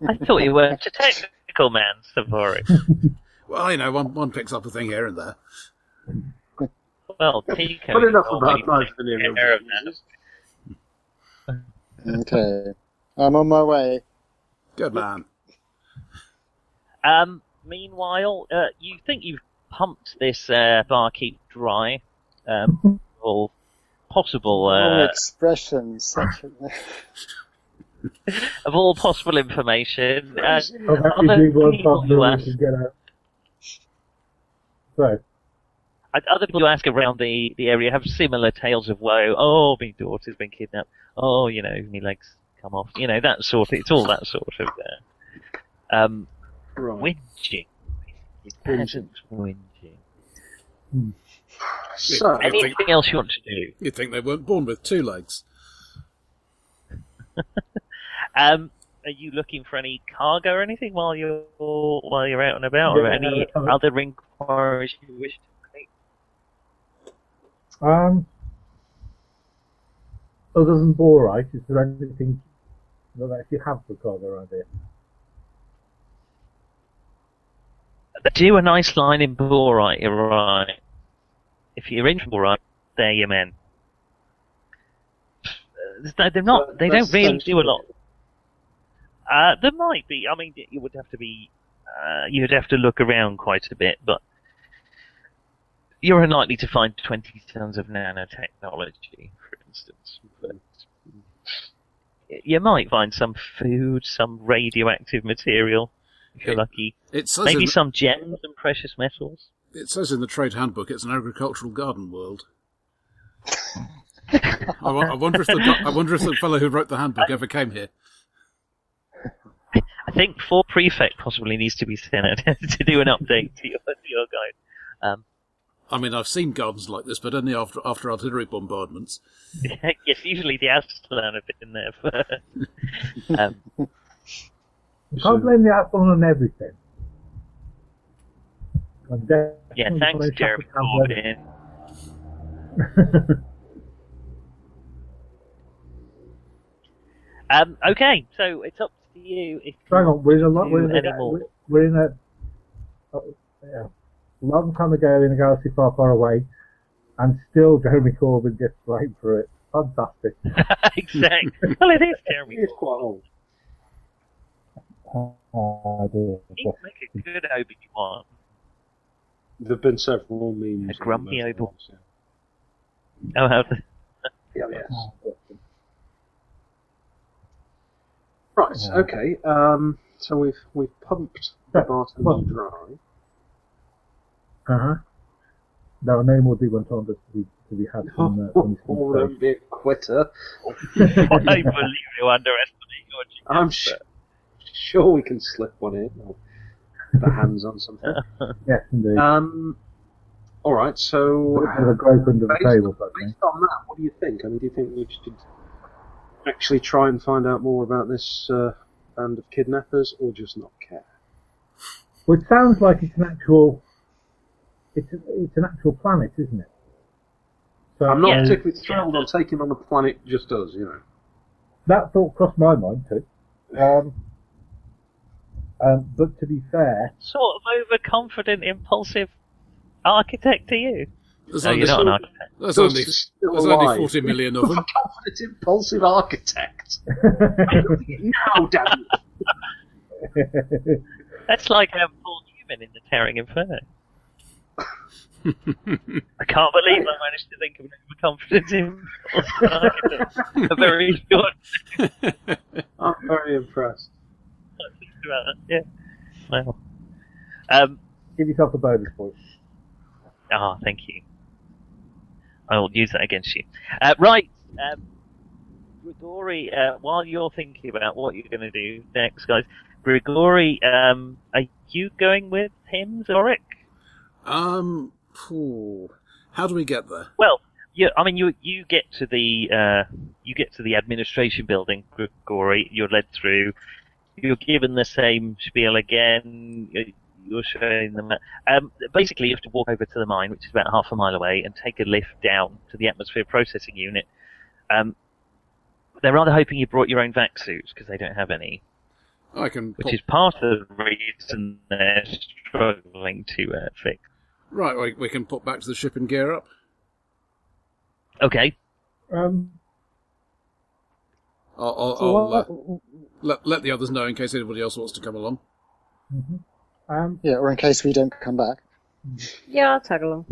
I thought you were a technical man, Savory. Well, you know, one one picks up a thing here and there. Well, Pico. But enough about me my to opinion take of care of diseases. Okay. I'm on my way. Good man. Um, meanwhile, uh, you think you've pumped this uh, barkeep dry um, all possible All uh, expressions. Such a... of all possible information. Uh, I've actually other people pub who that ask, get out. So, other people who ask around the, the area have similar tales of woe. Oh, my daughter's been kidnapped. Oh, you know, my legs come off. You know, that sort of, it's all that sort of, uh, um, Right. whinging. Peasant whinging. So, I think- Anything else you want to do? You'd think they weren't born with two legs. Um, are you looking for any cargo or anything while you're while you're out and about, or Yeah, any uh, other inquiries you wish to make? Um, other than borite, is there anything that actually have for cargo around here? They do a nice line in borite, you're right. If you're in borite, they're your men. They're not. They don't really do a lot. Uh, there might be. I mean, you would have to be. Uh, you'd have to look around quite a bit, but you're unlikely to find 20 tons of nanotechnology, for instance. But you might find some food, some radioactive material, if you're It- lucky. It says, Maybe in, some gems and precious metals. it says in the trade handbook it's an agricultural garden world. I, I wonder if the I wonder if the fellow who wrote the handbook ever came here. I think Ford Prefect possibly needs to be sent out to do an update to your, to your guide. Um, I mean, I've seen gardens like this, but only after after artillery bombardments. yes, usually the Aslan have been there for. um, You can't blame the Aslan on everything. Yeah, thanks, gonna Jeremy have to have Corbyn. Um, okay, so it's up to you. If Hang on, we're in a lot. We're in any a, we're- we're in a, oh, yeah, long time ago in a galaxy far, far away, and still Jeremy Corbyn gets blamed for it. Fantastic. exactly. Well, it is Jeremy. He is quite old. Ah, dear. He'd make a good Obi Wan. There have been several memes. A grumpy on those Obi- ones, Oh, how the, Yeah, yeah yes. Right. Okay. Um, so we've we've pumped the Bartons Well- dry. Uh huh. There are no more D100s to be to be had from uh, from Oh, space. don't be a quitter. I believe you underestimate your genius. I'm sh- sure we can slip one in. Or put our hands on something. Yes, indeed. Um. All right. So a bit a grope under the based, table, based on that, what do you think? I mean, do you think we should actually try and find out more about this uh, band of kidnappers, or just not care? Well, it sounds like it's an actual. It's a, it's an actual planet, isn't it? So I'm not Yeah. particularly thrilled on taking on a planet just us, you know. that thought crossed my mind too. Um, um, but to be fair, Sort of overconfident, impulsive architect to you. There's No, only, you're not an architect. there's only, there's only 40 million of them. Confident, impulsive architect. now, damn it. That's like um, Paul Newman in the Towering Inferno. I can't believe I managed to think of an overconfident impulsive architect. A very short I'm very impressed. Yeah. Well. Um, give yourself a bonus point. Ah, thank you. I'll use that against you. Uh, right, um, Grigori, uh, while you're thinking about what you're going to do next, guys, Grigori, um, are you going with him, Zoric? Um, phew. how do we get there? Well, you, I mean, you you get to the uh, you get to the administration building, Grigori. You're led through. You're given the same spiel again. You're, you're showing them. Um, basically, you have to walk over to the mine, which is about half a mile away, and take a lift down to the atmosphere processing unit. Um, they're rather hoping you brought your own vac suits because they don't have any, I can which pop, is part of the reason they're struggling to uh, fix. right. We, we can pop back to the ship and gear up. Okay, Um, I'll, I'll, so I'll what- uh, let let the others know in case anybody else wants to come along. Um, Yeah, or in case we don't come back. Yeah, I'll tag along.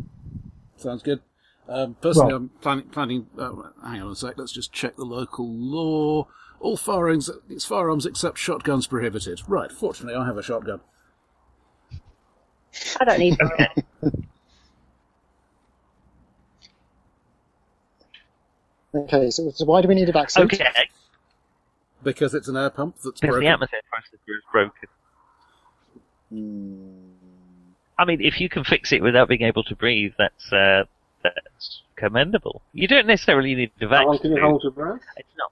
Sounds good. Um, personally, Well- I'm planning. planning uh, hang on a sec. Let's just check the local law. All firearms, it's firearms except shotguns prohibited. Right. Fortunately, I have a shotgun. I don't need one. Okay, so, so why do we need a vac suit? okay. Because it's an air pump that's Because the atmosphere processor is broken. Hmm. I mean, if you can fix it without being able to breathe, that's uh, that's commendable. You don't necessarily need a How long can you hold your breath? It's not.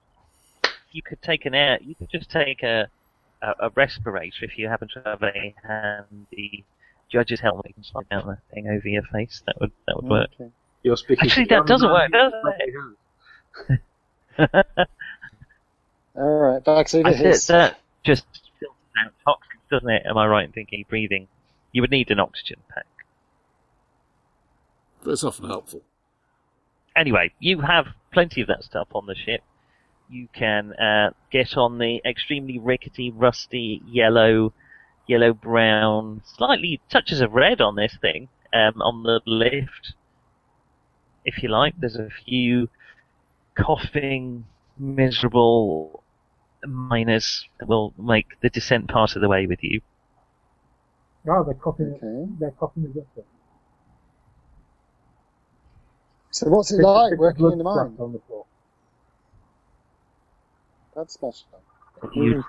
You could take an air. You could just take a a, a respirator if you happen to have a handy judge's helmet. You can slide down that thing over your face. That would that would work. You're speaking. Actually, that doesn't work, does it? All right, back to I the said hiss. that just filters out toxins, doesn't it? Am I right in thinking breathing? You would need an oxygen pack. That's often helpful. Anyway, you have plenty of that stuff on the ship. You can uh, get on the extremely rickety, rusty, yellow, yellow brown, slightly touches of red on this thing um, on the lift, if you like. There's a few coughing, miserable miners will make the descent part of the way with you. Oh, they're copying. Okay. They're copying the gutter. So what's it like bit of working in the mine? on the floor. That's special. You,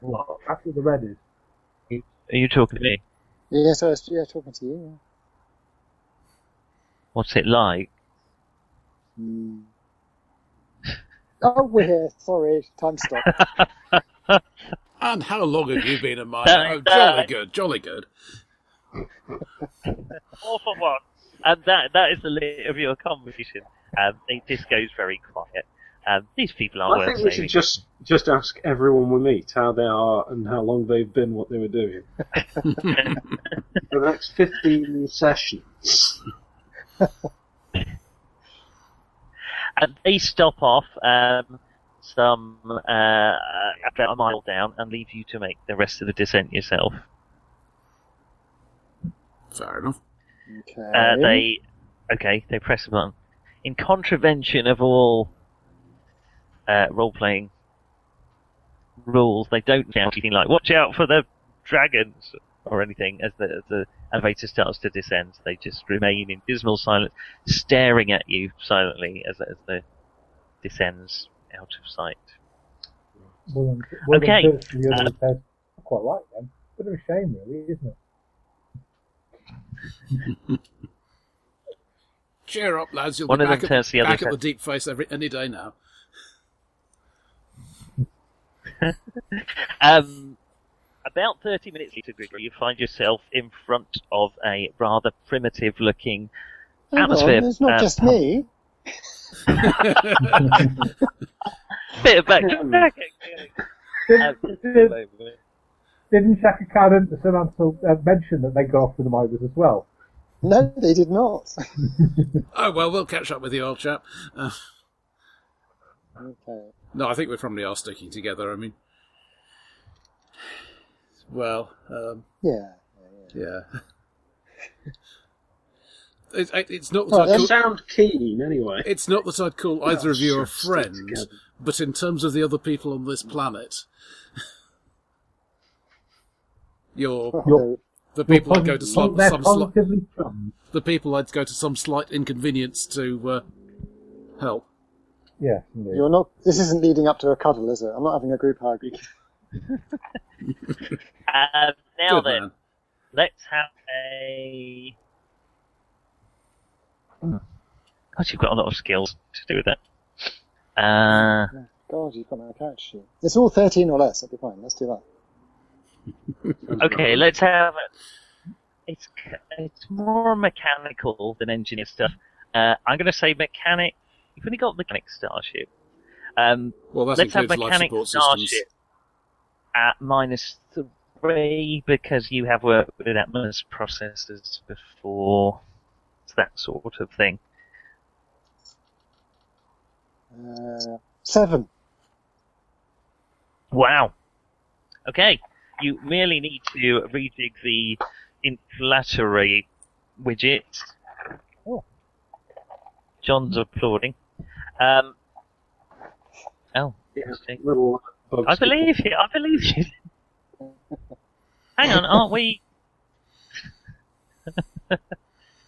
What? That's what the red is. are you talking to me? Yes, I was, yeah, talking to you. What's it like? Yeah. Oh, we're here. Sorry, time stop. And how long have you been a miner? That- Oh, jolly good, jolly good. All for one. And that that is the limit of your conversation. Um, it just goes very quiet. Um, these people aren't I worth think we should just just ask everyone we meet how they are and how long they've been what they were doing. For the next 15 sessions. And they stop off um, some uh, about a mile down and leave you to make the rest of the descent yourself. Fair enough. Okay. Uh, they okay, they press a button. In contravention of all uh, role playing rules, they don't shout anything like "Watch out for the dragons" or anything as the, as the elevator starts to descend. They just remain in dismal silence, staring at you silently as as the descends out of sight. Well, then, well, Okay. Curtis, the other Uh, says, I quite like them. Bit of a shame, really, isn't it? Cheer up, lads. You'll One be of them back, turns at, the other back at and the deep face every any day now. Um, about 30 minutes later, Grigori, you find yourself in front of a rather primitive looking Hang atmosphere. on, it's not uh, just me. Bit of back. back Did, did, didn't Shaka Khan and Samantha uh, mention that they got off with the miners as well? No, they did not. Oh well, we'll catch up with you, old chap. Uh, okay. no, I think we probably are sticking together. I mean, well, um, Yeah. yeah. It, it, it's not that Well, I'd call, Sound keen, anyway. it's not that I'd call either of you a friend, but in terms of the other people on this planet, you're You're- the people I'd go to some, some sli- the people I'd go to some slight inconvenience to uh, help. Yeah, indeed. You're not. This isn't leading up to a cuddle, is it? I'm not having a group hug. Uh, now Good then, man. let's have a. Hmm. God, you've got a lot of skills to do with that. Uh, God, you've got my character sheet. It's all 13 or less. That'd be fine. Let's do that. okay, let's have. It's it's more mechanical than engineer stuff. Uh, I'm going to say mechanic. You've only got mechanic starship. Um, Well, that let's have includes life mechanic support systems. starship at minus three because you have worked with Atmos processors before. It's that sort of thing. Uh, seven. Wow. Okay. You merely need to rejig the inflammatory widget. Oh. John's applauding. Um, oh, Yeah, interesting. little bugs. I believe you. I believe you. Hang on, aren't we?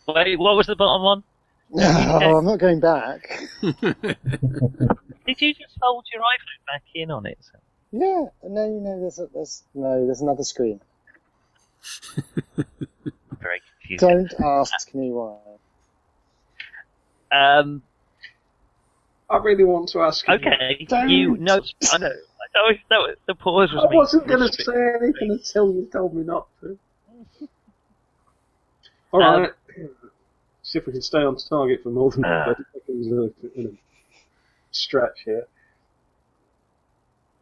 Wait, what was the bottom one? Oh, I'm not going back. Did you just hold your iPhone back in on it? Yeah. No, no. There's a, there's no. There's another screen. Very confused. Don't ask me why. Um, I really want to ask you. okay, Don't. you know, I know. That was, that was, the pause was I me. wasn't going to say anything until you told me not to. All Um, right. See if we can stay on target for more than Ah. 30 seconds in a, in a stretch here.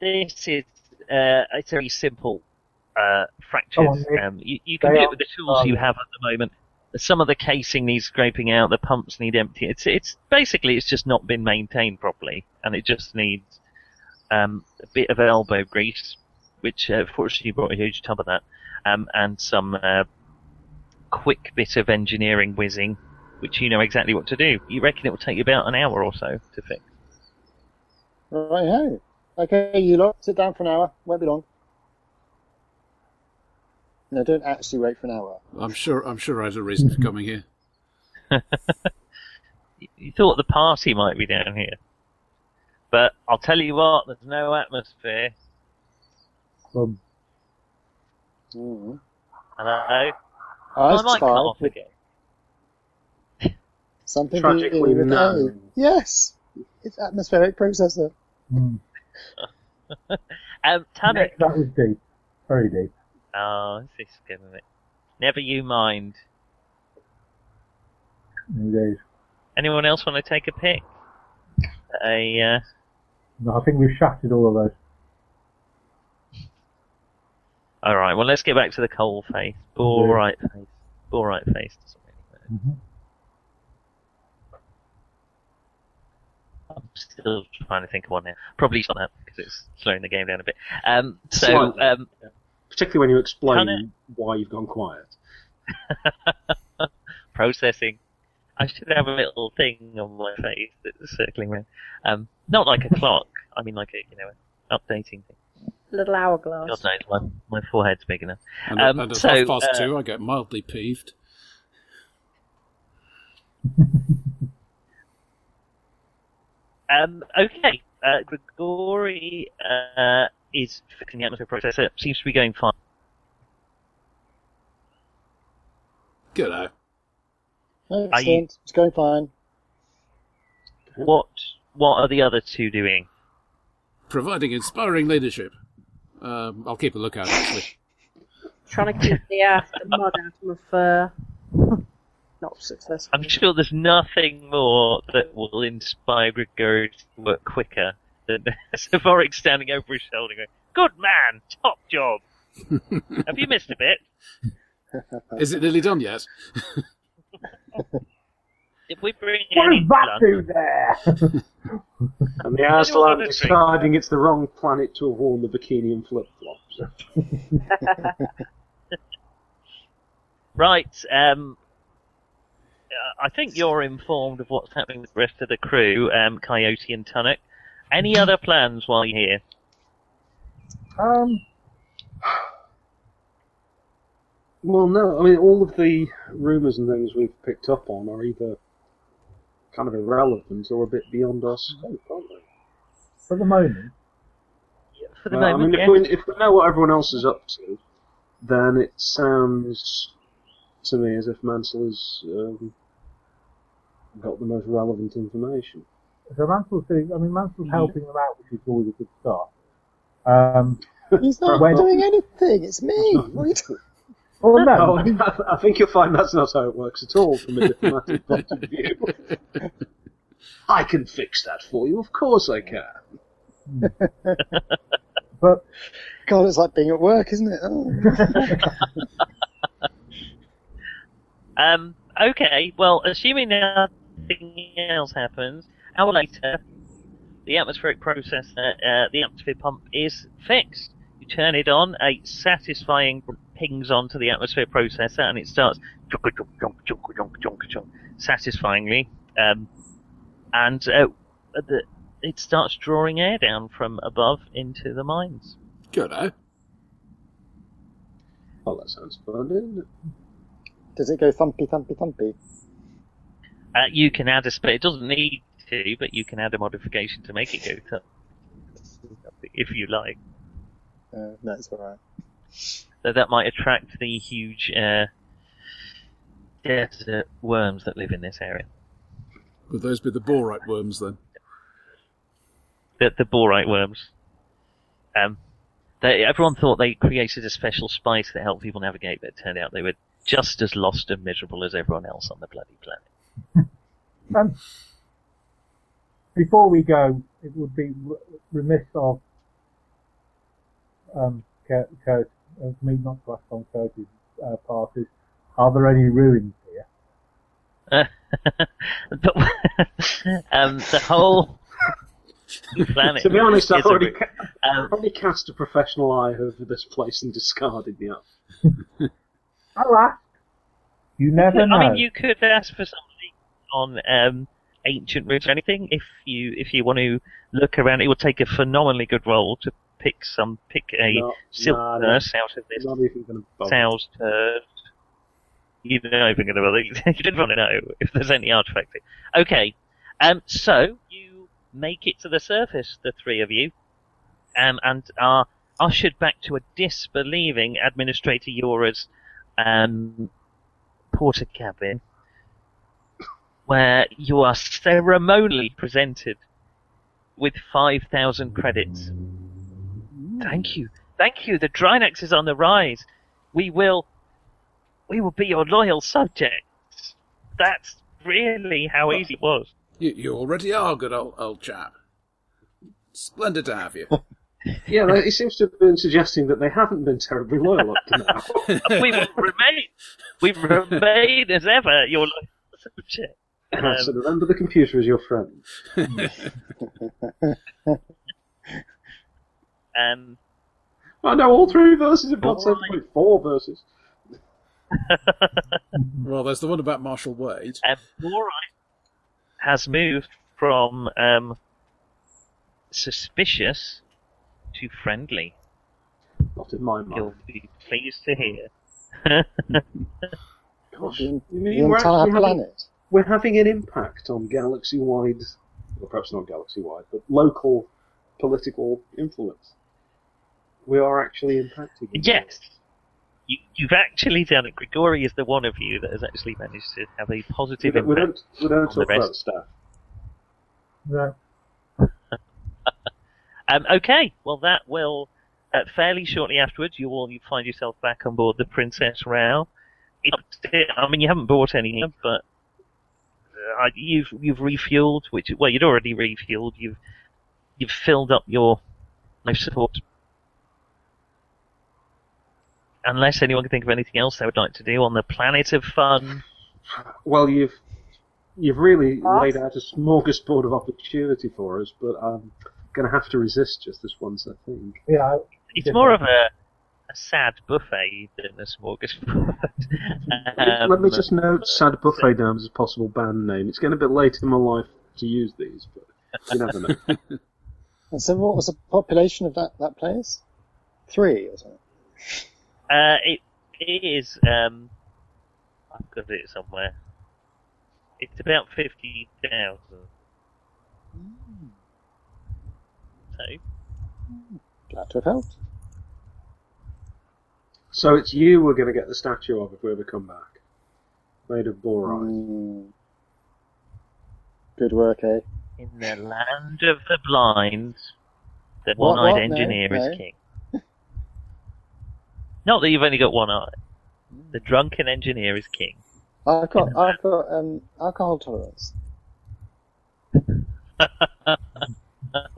This is uh, it's a very simple uh, fractures. Come on, um, you, you can They do it with the tools you have at the moment. Some of the casing needs scraping out. The pumps need emptying. It's it's basically it's just not been maintained properly, and it just needs um, a bit of elbow grease, which uh, fortunately you brought a huge tub of that, um, and some uh, quick bit of engineering whizzing, which you know exactly what to do. You reckon it will take you about an hour or so to fix? Right, hey. Okay, you lot, sit down for an hour. Won't be long. No, don't actually wait for an hour. I'm sure. I'm sure I had a reason for coming here. You- You thought the party might be down here. But I'll tell you what, there's no atmosphere. Um, Mm. Hello? Eyes I might come off again. Something Tragically to no. Yes, it's atmospheric processor. mm. Um, Tanner. Nick, that was deep. Very deep. Oh, this is giving it. Never you mind. Indeed. Anyone else want to take a pick? A, uh, No, I think we've shattered all of those. alright, well let's get back to the coal face. Borite face. Borite face doesn't really matter. Mhm. I'm still trying to think of one now. Probably not that because it's slowing the game down a bit. Um, so, um, Particularly when you explain Connor? why you've gone quiet. processing. I should have a little thing on my face that's circling around. Um, not like a clock. I mean, like a you know, an updating thing. Little hourglass. God knows, my my forehead's big enough. And, Um, and at so, half past uh, two, I get mildly peeved. Um, okay, uh, Grigori uh, is fixing the atmosphere processor. Seems to be going fine. G'day. Excellent. It's going fine. What what are the other two doing? Providing inspiring leadership. Um, I'll keep a lookout. Actually, Trying to keep the, uh, the mud out of my fur. Not successful. I'm sure there's nothing more that will inspire Grigori to work quicker than Savoric standing over his shoulder going, Good man, top job. Have you missed a bit? is it nearly done yet? If we bring What any does that blood- do there? And the Aslan Anyone deciding it's the wrong planet to have worn the bikini and flip flops. Right, um, uh, I think you're informed of what's happening with the rest of the crew, um, Coyote and Tunnock. Any other plans while you're here? Um, Well, no, I mean, all of the rumours and things we've picked up on are either kind of irrelevant or a bit beyond our scope, aren't they? for the moment, For the Well, I moment, mean, if, we, if we know what everyone else is up to, then it sounds to me as if Mansell has um, got the most relevant information. so Mansell's doing, I mean, Mansell's helping them out, which is always a good start. Um, He's not doing anything. It's me. well, no, Oh, I, I think you'll find that's not how it works at all from a diplomatic point of view. I can fix that for you, of course I can. but God, it's like being at work, isn't it? Oh. Um, okay, well, assuming nothing else happens, hour later, the atmospheric processor, uh, the atmosphere pump is fixed. You turn it on, a satisfying pings onto the atmosphere processor, and it starts chunk chunk chunk chunk chunk chunk chunk satisfyingly, um, and uh, the, it starts drawing air down from above into the mines. G'day. Well, that sounds fun, doesn't it? Does it go thumpy, thumpy, thumpy? Uh, you can add a sp- it doesn't need to, but you can add a modification to make it go to if you like. Uh, no, it's alright. So that might attract the huge uh, desert worms that live in this area. Would those be the borite worms then? The, the borite worms. Um, they, everyone thought they created a special spice that helped people navigate, but it turned out they were just as lost and miserable as everyone else on the bloody planet. Um, before we go, it would be remiss of um, Kurt, Kurt, of me not to ask on Kurt's uh, part is, are there any ruins here? but um, the whole planet. To be honest, I've already, ca- um, already cast a professional eye over this place and discarded the app. I'll ask. You never know. I mean, you could ask for something on um, ancient ruins or anything if you if you want to look around. It would take a phenomenally good roll to pick some pick a No, silk no. nurse out of this Not even going to bother. sow's turd. You're not even going to bother. you didn't want to know if there's any artifact. Okay, um, so you make it to the surface, the three of you, um, and are ushered back to a disbelieving Administrator Yora's um, porter cabin, where you are ceremonially presented with 5,000 credits. Thank you. Thank you. The Drinax is on the rise. We will, we will be your loyal subjects. That's really how easy it was. You, you already are, good old, old chap. Splendid to have you. Yeah, they, it seems to have been suggesting that they haven't been terribly loyal up to now. we will remain, we remain as ever your loyal subject. Um, so remember the computer as your friend. um, I know all three verses have got All right. 7.4 verses. well, there's the one about Marshall Wade. um, Borite has moved from um, suspicious to friendly. Not in my You'll mind. be pleased to hear. Gosh, The, you mean we're entire actually having, we're having an impact on galaxy-wide, or perhaps not galaxy-wide, but local political influence. We are actually impacting. it. Yes. You, you've actually done it. Grigori is the one of you that has actually managed to have a positive don't, we impact. don't, we don't on the talk about rest. staff. No. Um, okay, well that will uh, fairly shortly afterwards you will you find yourself back on board the Princess Rao. It- I mean, you haven't bought any, but uh, you've you've refueled, which well you'd already refueled. You've you've filled up your life support. Unless anyone can think of anything else they would like to do on the planet of fun. Well, you've you've really laid out a smorgasbord of opportunity for us, but I'm going to have to resist just this once, I think. Yeah, I- It's Different. more of a a sad buffet than a smorgasbord. Let me Um, just note Sad Buffet down as a possible band name. It's getting a bit late in my life to use these, but you never know. And so what was the population of that, that place? Three or something. Uh, it, it is, um, I've got it somewhere. It's about 50,000. So, Glad to have helped. so it's you we're going to get the statue of if we ever come back. Made of borite. Mm. Good work, eh? in the land of the blind, the What, one-eyed what? No, engineer no. is king. Not that you've only got one eye. The drunken engineer is king. I've got, I've got um, alcohol tolerance.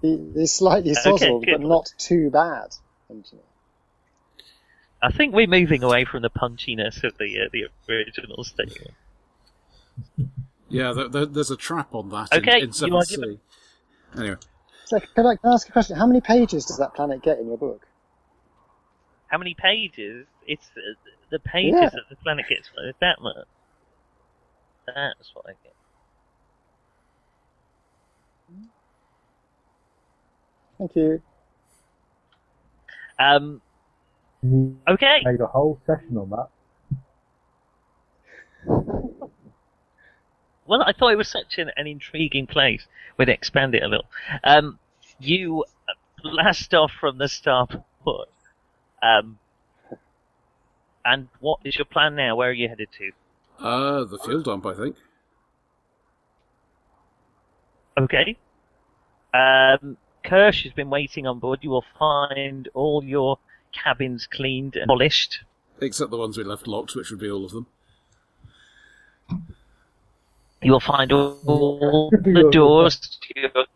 He, he's slightly Okay, sozzled, good. but not too bad. Engineer. I think we're moving away from the punchiness of the uh, the original statement. Yeah, there, there, there's a trap on that Okay, in, in you are 7th given- Anyway, So can I, can I ask a question? How many pages does that planet get in your book? How many pages? It's uh, the pages Yeah. that the planet gets. Is that much? That's what I get. Thank you. Um. you Okay. made a whole session on that. Well, I thought it was such an, an intriguing place. We'd expand it a little. Um, you blast off from the starport. Um, and what is your plan now? Where are you headed to? uh, the fuel dump, I think. Okay. Um, Kirsch has been waiting on board. You will find all your cabins cleaned and polished. Except the ones we left locked, which would be all of them. You will find all, all the doors to your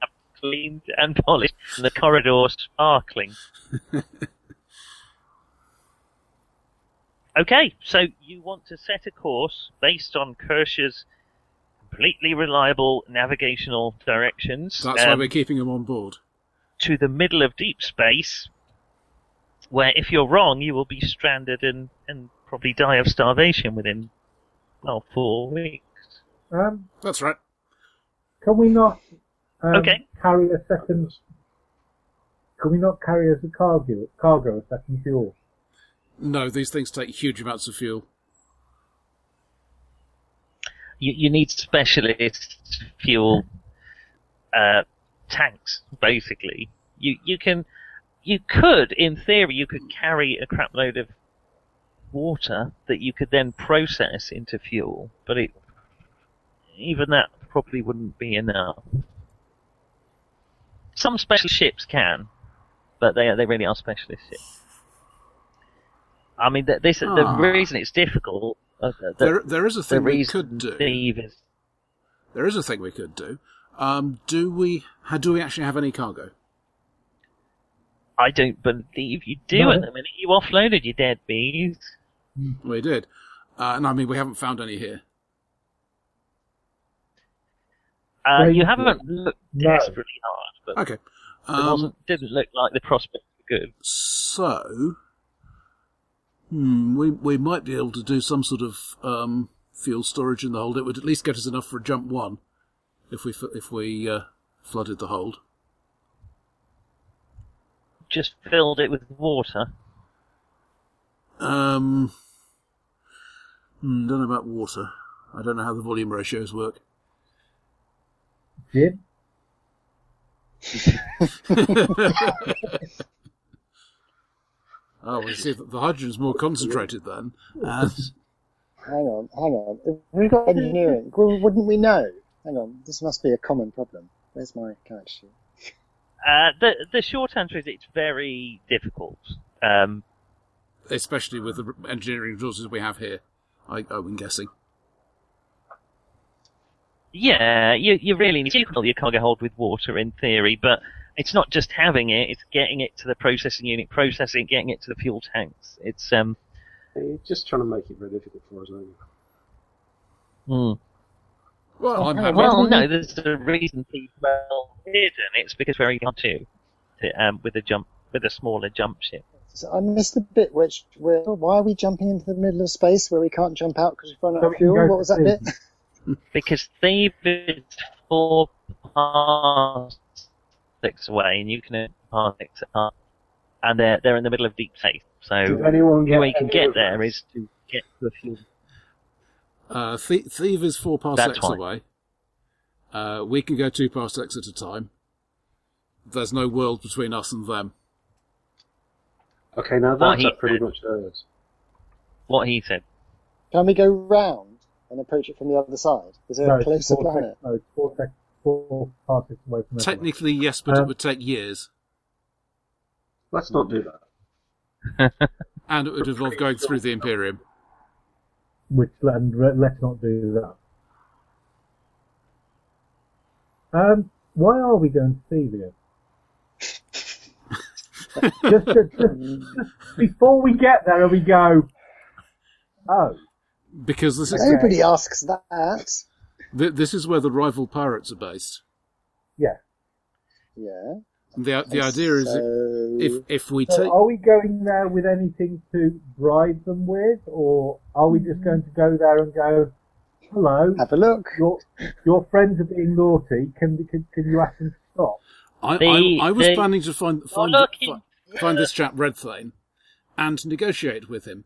cleaned and polished, and the corridors sparkling. okay, so you want to set a course based on Kirsch's completely reliable navigational directions. That's why um, we're keeping him on board. to the middle of deep space, where if you're wrong, you will be stranded and, and probably die of starvation within, well, four weeks. Um, That's right. can we not um, Okay. carry a second? Can we not carry as a cargo cargo a second fuel? No, these things take huge amounts of fuel. You, you need specialist fuel uh, tanks, basically. You you can you could, in theory, you could carry a crap load of water that you could then process into fuel, but it even that probably wouldn't be enough. Some special ships can, but they they really are specialist ships. I mean, th- this Ah. the reason it's difficult. Uh, the, There, there is a the thing we could do. Steve is There is a thing we could do. Um, do we? How do we actually have any cargo? I don't believe you do No. at the minute. You offloaded your dead bees. We did, uh, and I mean we haven't found any here. Uh, you haven't looked No. desperately hard, but Okay. it Um, wasn't, didn't look like the prospect were good. So, hmm, we we might be able to do some sort of um, fuel storage in the hold. It would at least get us enough for a jump one, if we if we uh, flooded the hold. Just filled it with water. Um, hmm, don't know about water. I don't know how the volume ratios work. Jim? Oh, we see that the hydrogen's more concentrated then, and Hang on, hang on. If we've got engineering, well, wouldn't we know? Hang on, this must be a common problem. Where's my character sheet? Uh, the the short answer is it's very difficult. Um, especially with the engineering resources we have here, I, I'm guessing. yeah, you you really need to fill your cargo hold with water in theory, but it's not just having it; it's getting it to the processing unit, processing, it, getting it to the fuel tanks. It's um. You're just trying to make it very difficult for us, aren't you? hmm. Well, I'm Okay. Well, no, there's a reason he's well hidden. It's because very hard to, to um, with a jump with a smaller jump ship. So I missed the bit which where why are we jumping into the middle of space where we can't jump out because we've run out of fuel? go What to was that sea. bit? Because Theev is four parsecs away, and you can parsecs up, and they're they're in the middle of deep space. So Did the anyone only get way you can get of there that? is to get to the fuel. Uh, Thie- Theev is four That's parsecs away. Uh, we can go two parsecs at a time. There's no world between us and them. Okay, now Well, that's he pretty said- much ours. What he said. Can we go round and approach it from the other side? Is there No, a closer planet? sec- no, it's four, sec- away from everyone. Technically, yes, but it Um, would take years, Let's not do that. and it would involve going through the Imperium. Which and re- let's not do that. Um, why are we going to Thevia? just, just, just, just before we get there, we go. Oh, Because this is Nobody asks that. Th- this is where the rival pirates are based. yeah. Yeah. The the idea is so... if if we So take are we going there with anything to bribe them with, or are we just going to go there and go, "Hello, have a look. your your friends are being naughty. Can can, can you ask them to stop?" I, The- I, I was the- planning to find find, looking- fi- find this chap Redthane and negotiate with him,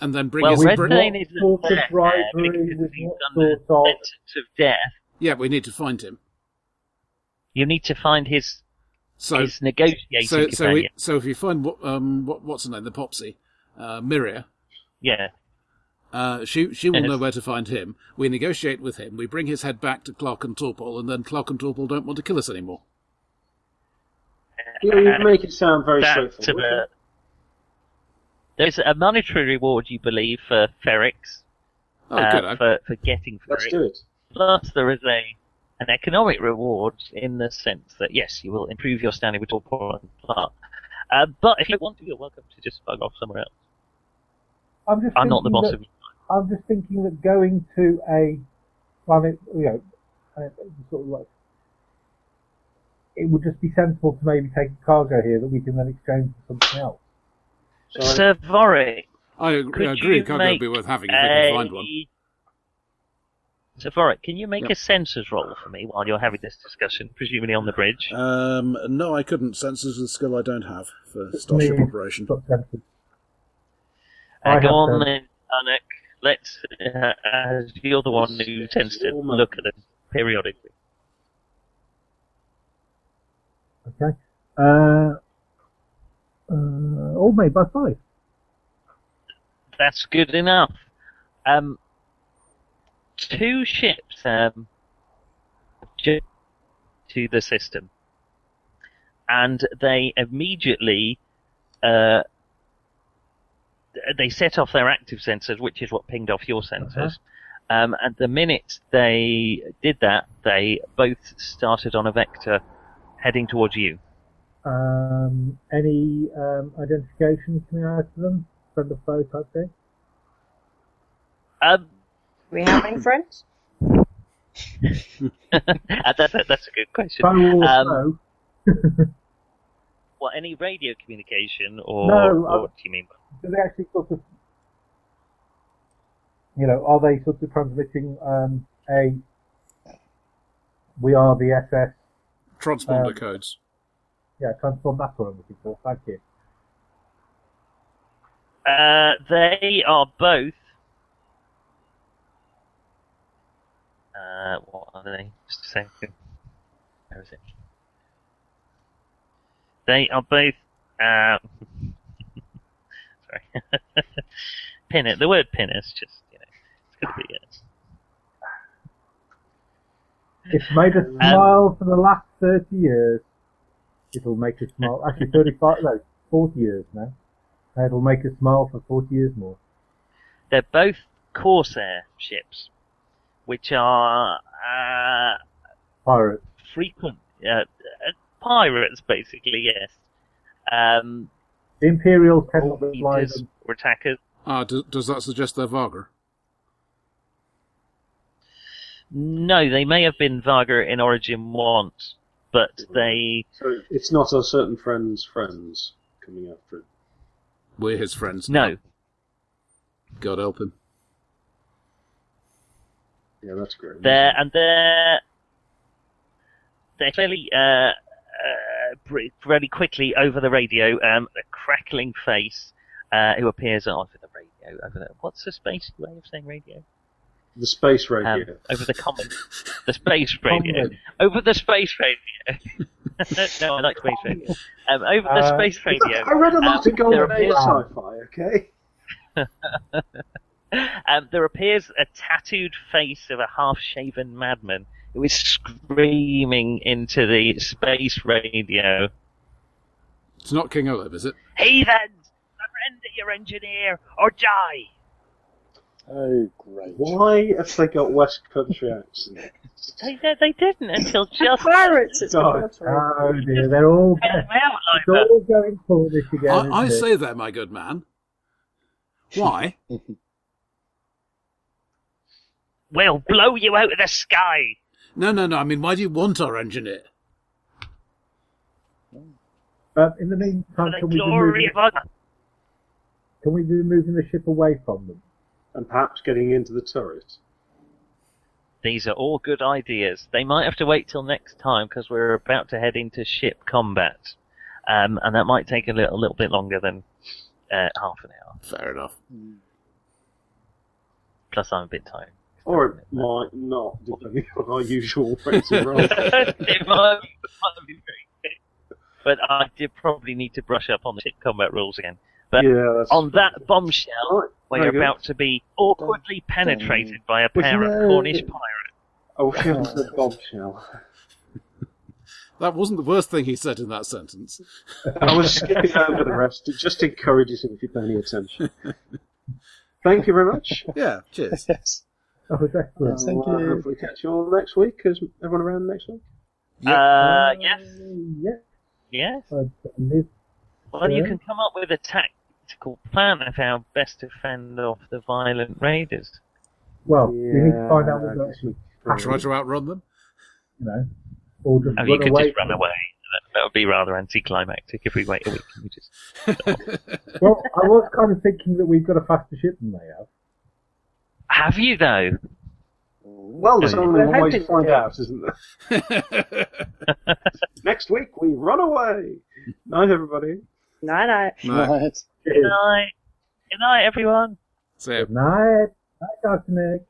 and then bring well, his Red bring- Thane isn't sort of there bribery because with he's what under sort of- sentence of death. Yeah, we need to find him. You need to find his So his negotiating so so we, so if you find what um what what's her name the Popsy, uh, Miria, Yeah. uh, she she will Yes. know where to find him. We negotiate with him. We bring his head back to Clark and Torpol, and then Clark and Torpol don't want to kill us anymore. You, you make it sound very That's straightforward. There's a monetary reward, you believe, for Ferrix, Oh, uh, good. For, for getting Let's do it. Plus, there is a an economic reward in the sense that yes, you will improve your standing with Torpor and Clark. Uh, but if you want to, you're welcome to just bug off somewhere else. I'm just I'm not the thinking boss that- of you. I'm just thinking that going to a planet, you know, sort of like, it would just be sensible to maybe take a cargo here that we can then exchange for something else. So I- Sir Voric, I agree. Could I agree. you Cargo would make be worth having if we can find one. a... Sir Voric, can you make Yep. a census roll for me while you're having this discussion, presumably on the bridge? Um, no, I couldn't. Sensors is a skill I don't have for starship Me, operation. got. Uh, go on done. then, Anik. Let's, uh, as you're the one who tends to look at them periodically. Okay. Uh, uh, all made by five. That's good enough. Um, two ships um, to the system, and they immediately uh, they set off their active sensors, which is what pinged off your sensors. Um, and the minute they did that, they both started on a vector heading towards you. Um, any um, identification coming out of them? Friend of foe type thing? Um, we have any friends? that's, a, that's a good question. Foe or Um, foe? What, any radio communication, or, No, or I- what do you mean? Do they actually sort of, you know, are they sort of transmitting um, a we are the SS, Transponder Um, codes. Yeah, transform that's what I'm looking for, thank you. Uh, they are both. Uh, what are they? Just a second. Where is it? They are both. Uh, sorry. pin it. The word pin is just, you know, it's going to be. Uh, It's made us smile for the last 30 years. It'll make us smile, actually 35, no, 40 years now. It'll make us smile for 40 years more. they're both Corsair ships, which are uh, Pirates. frequent uh, uh, pirates, basically. Yes. Um, The Imperials tend not to fly them. or attackers. Ah, do, does that suggest they're Vargr? No, they may have been Vargr in Origin once, but they. So it's not our certain friend's friends coming after it. We're his friends. No. God help him. Yeah, that's great. They're, and they're. They're fairly. Uh, uh, pretty- fairly quickly over the radio, um, a crackling face uh, who appears over the radio. Over the, what's the space way of saying radio? The space Um, radio. over the common, the space radio, Common. over the space radio. no, I like space radio. Um, over the Uh, space radio. I read a lot um, of Golden Age sci-fi. Okay. um, there appears a tattooed face of a half-shaven madman who is screaming into the space radio. It's not King Oleb, is it? Heathens! Surrender your engineer or die! Oh, great. Why have they got West Country accents? They, they, they didn't until just Pirates, it's Oh. Oh dear, they're all, get them out like it's that. all going Cornish again. I, I say that, my good man. Why? We'll blow you out of the sky! no, no, no. I mean, why do you want our engineer? Um, in the meantime, the can we, be moving, can we be moving the ship away from them? And perhaps getting into the turret. These are all good ideas. They might have to wait till next time because we're about to head into ship combat, um, and that might take a little, little bit longer than uh, half an hour. Fair enough. Plus, I'm a bit tired. Or it might not, depending on our usual rates of roll. it might, might be very quick. But I did probably need to brush up on the ship combat rules again. But yeah, that's on that bombshell, we're very good. about to be awkwardly penetrated by a pair no, of Cornish pirates. Oh, we haven't bombshell. That wasn't the worst thing he said in that sentence. I was skipping over the rest. It just encourages him if you pay any attention. Thank you very much. Yeah, cheers. Yes. That was excellent. Thank We'll, uh, you. hopefully catch you all next week. Is everyone around next week? Uh, yes, Yes. yes. Well, you can come up with a tactical plan of how best to fend off the violent raiders. Well, we need to find out I what guess the, we- Try to outrun them. you know, or just Oh, run you could away. just run away. That, that would be rather anticlimactic if we wait a week and we just. Well, I was kind of thinking that we've got a faster ship than they have. Have you though? Well, there's only one way to find out, isn't there? Next week we run away. Night, everybody. No, no. No. Right. Good night. Good night, everyone. So, Good night. Night, Dr. Nick.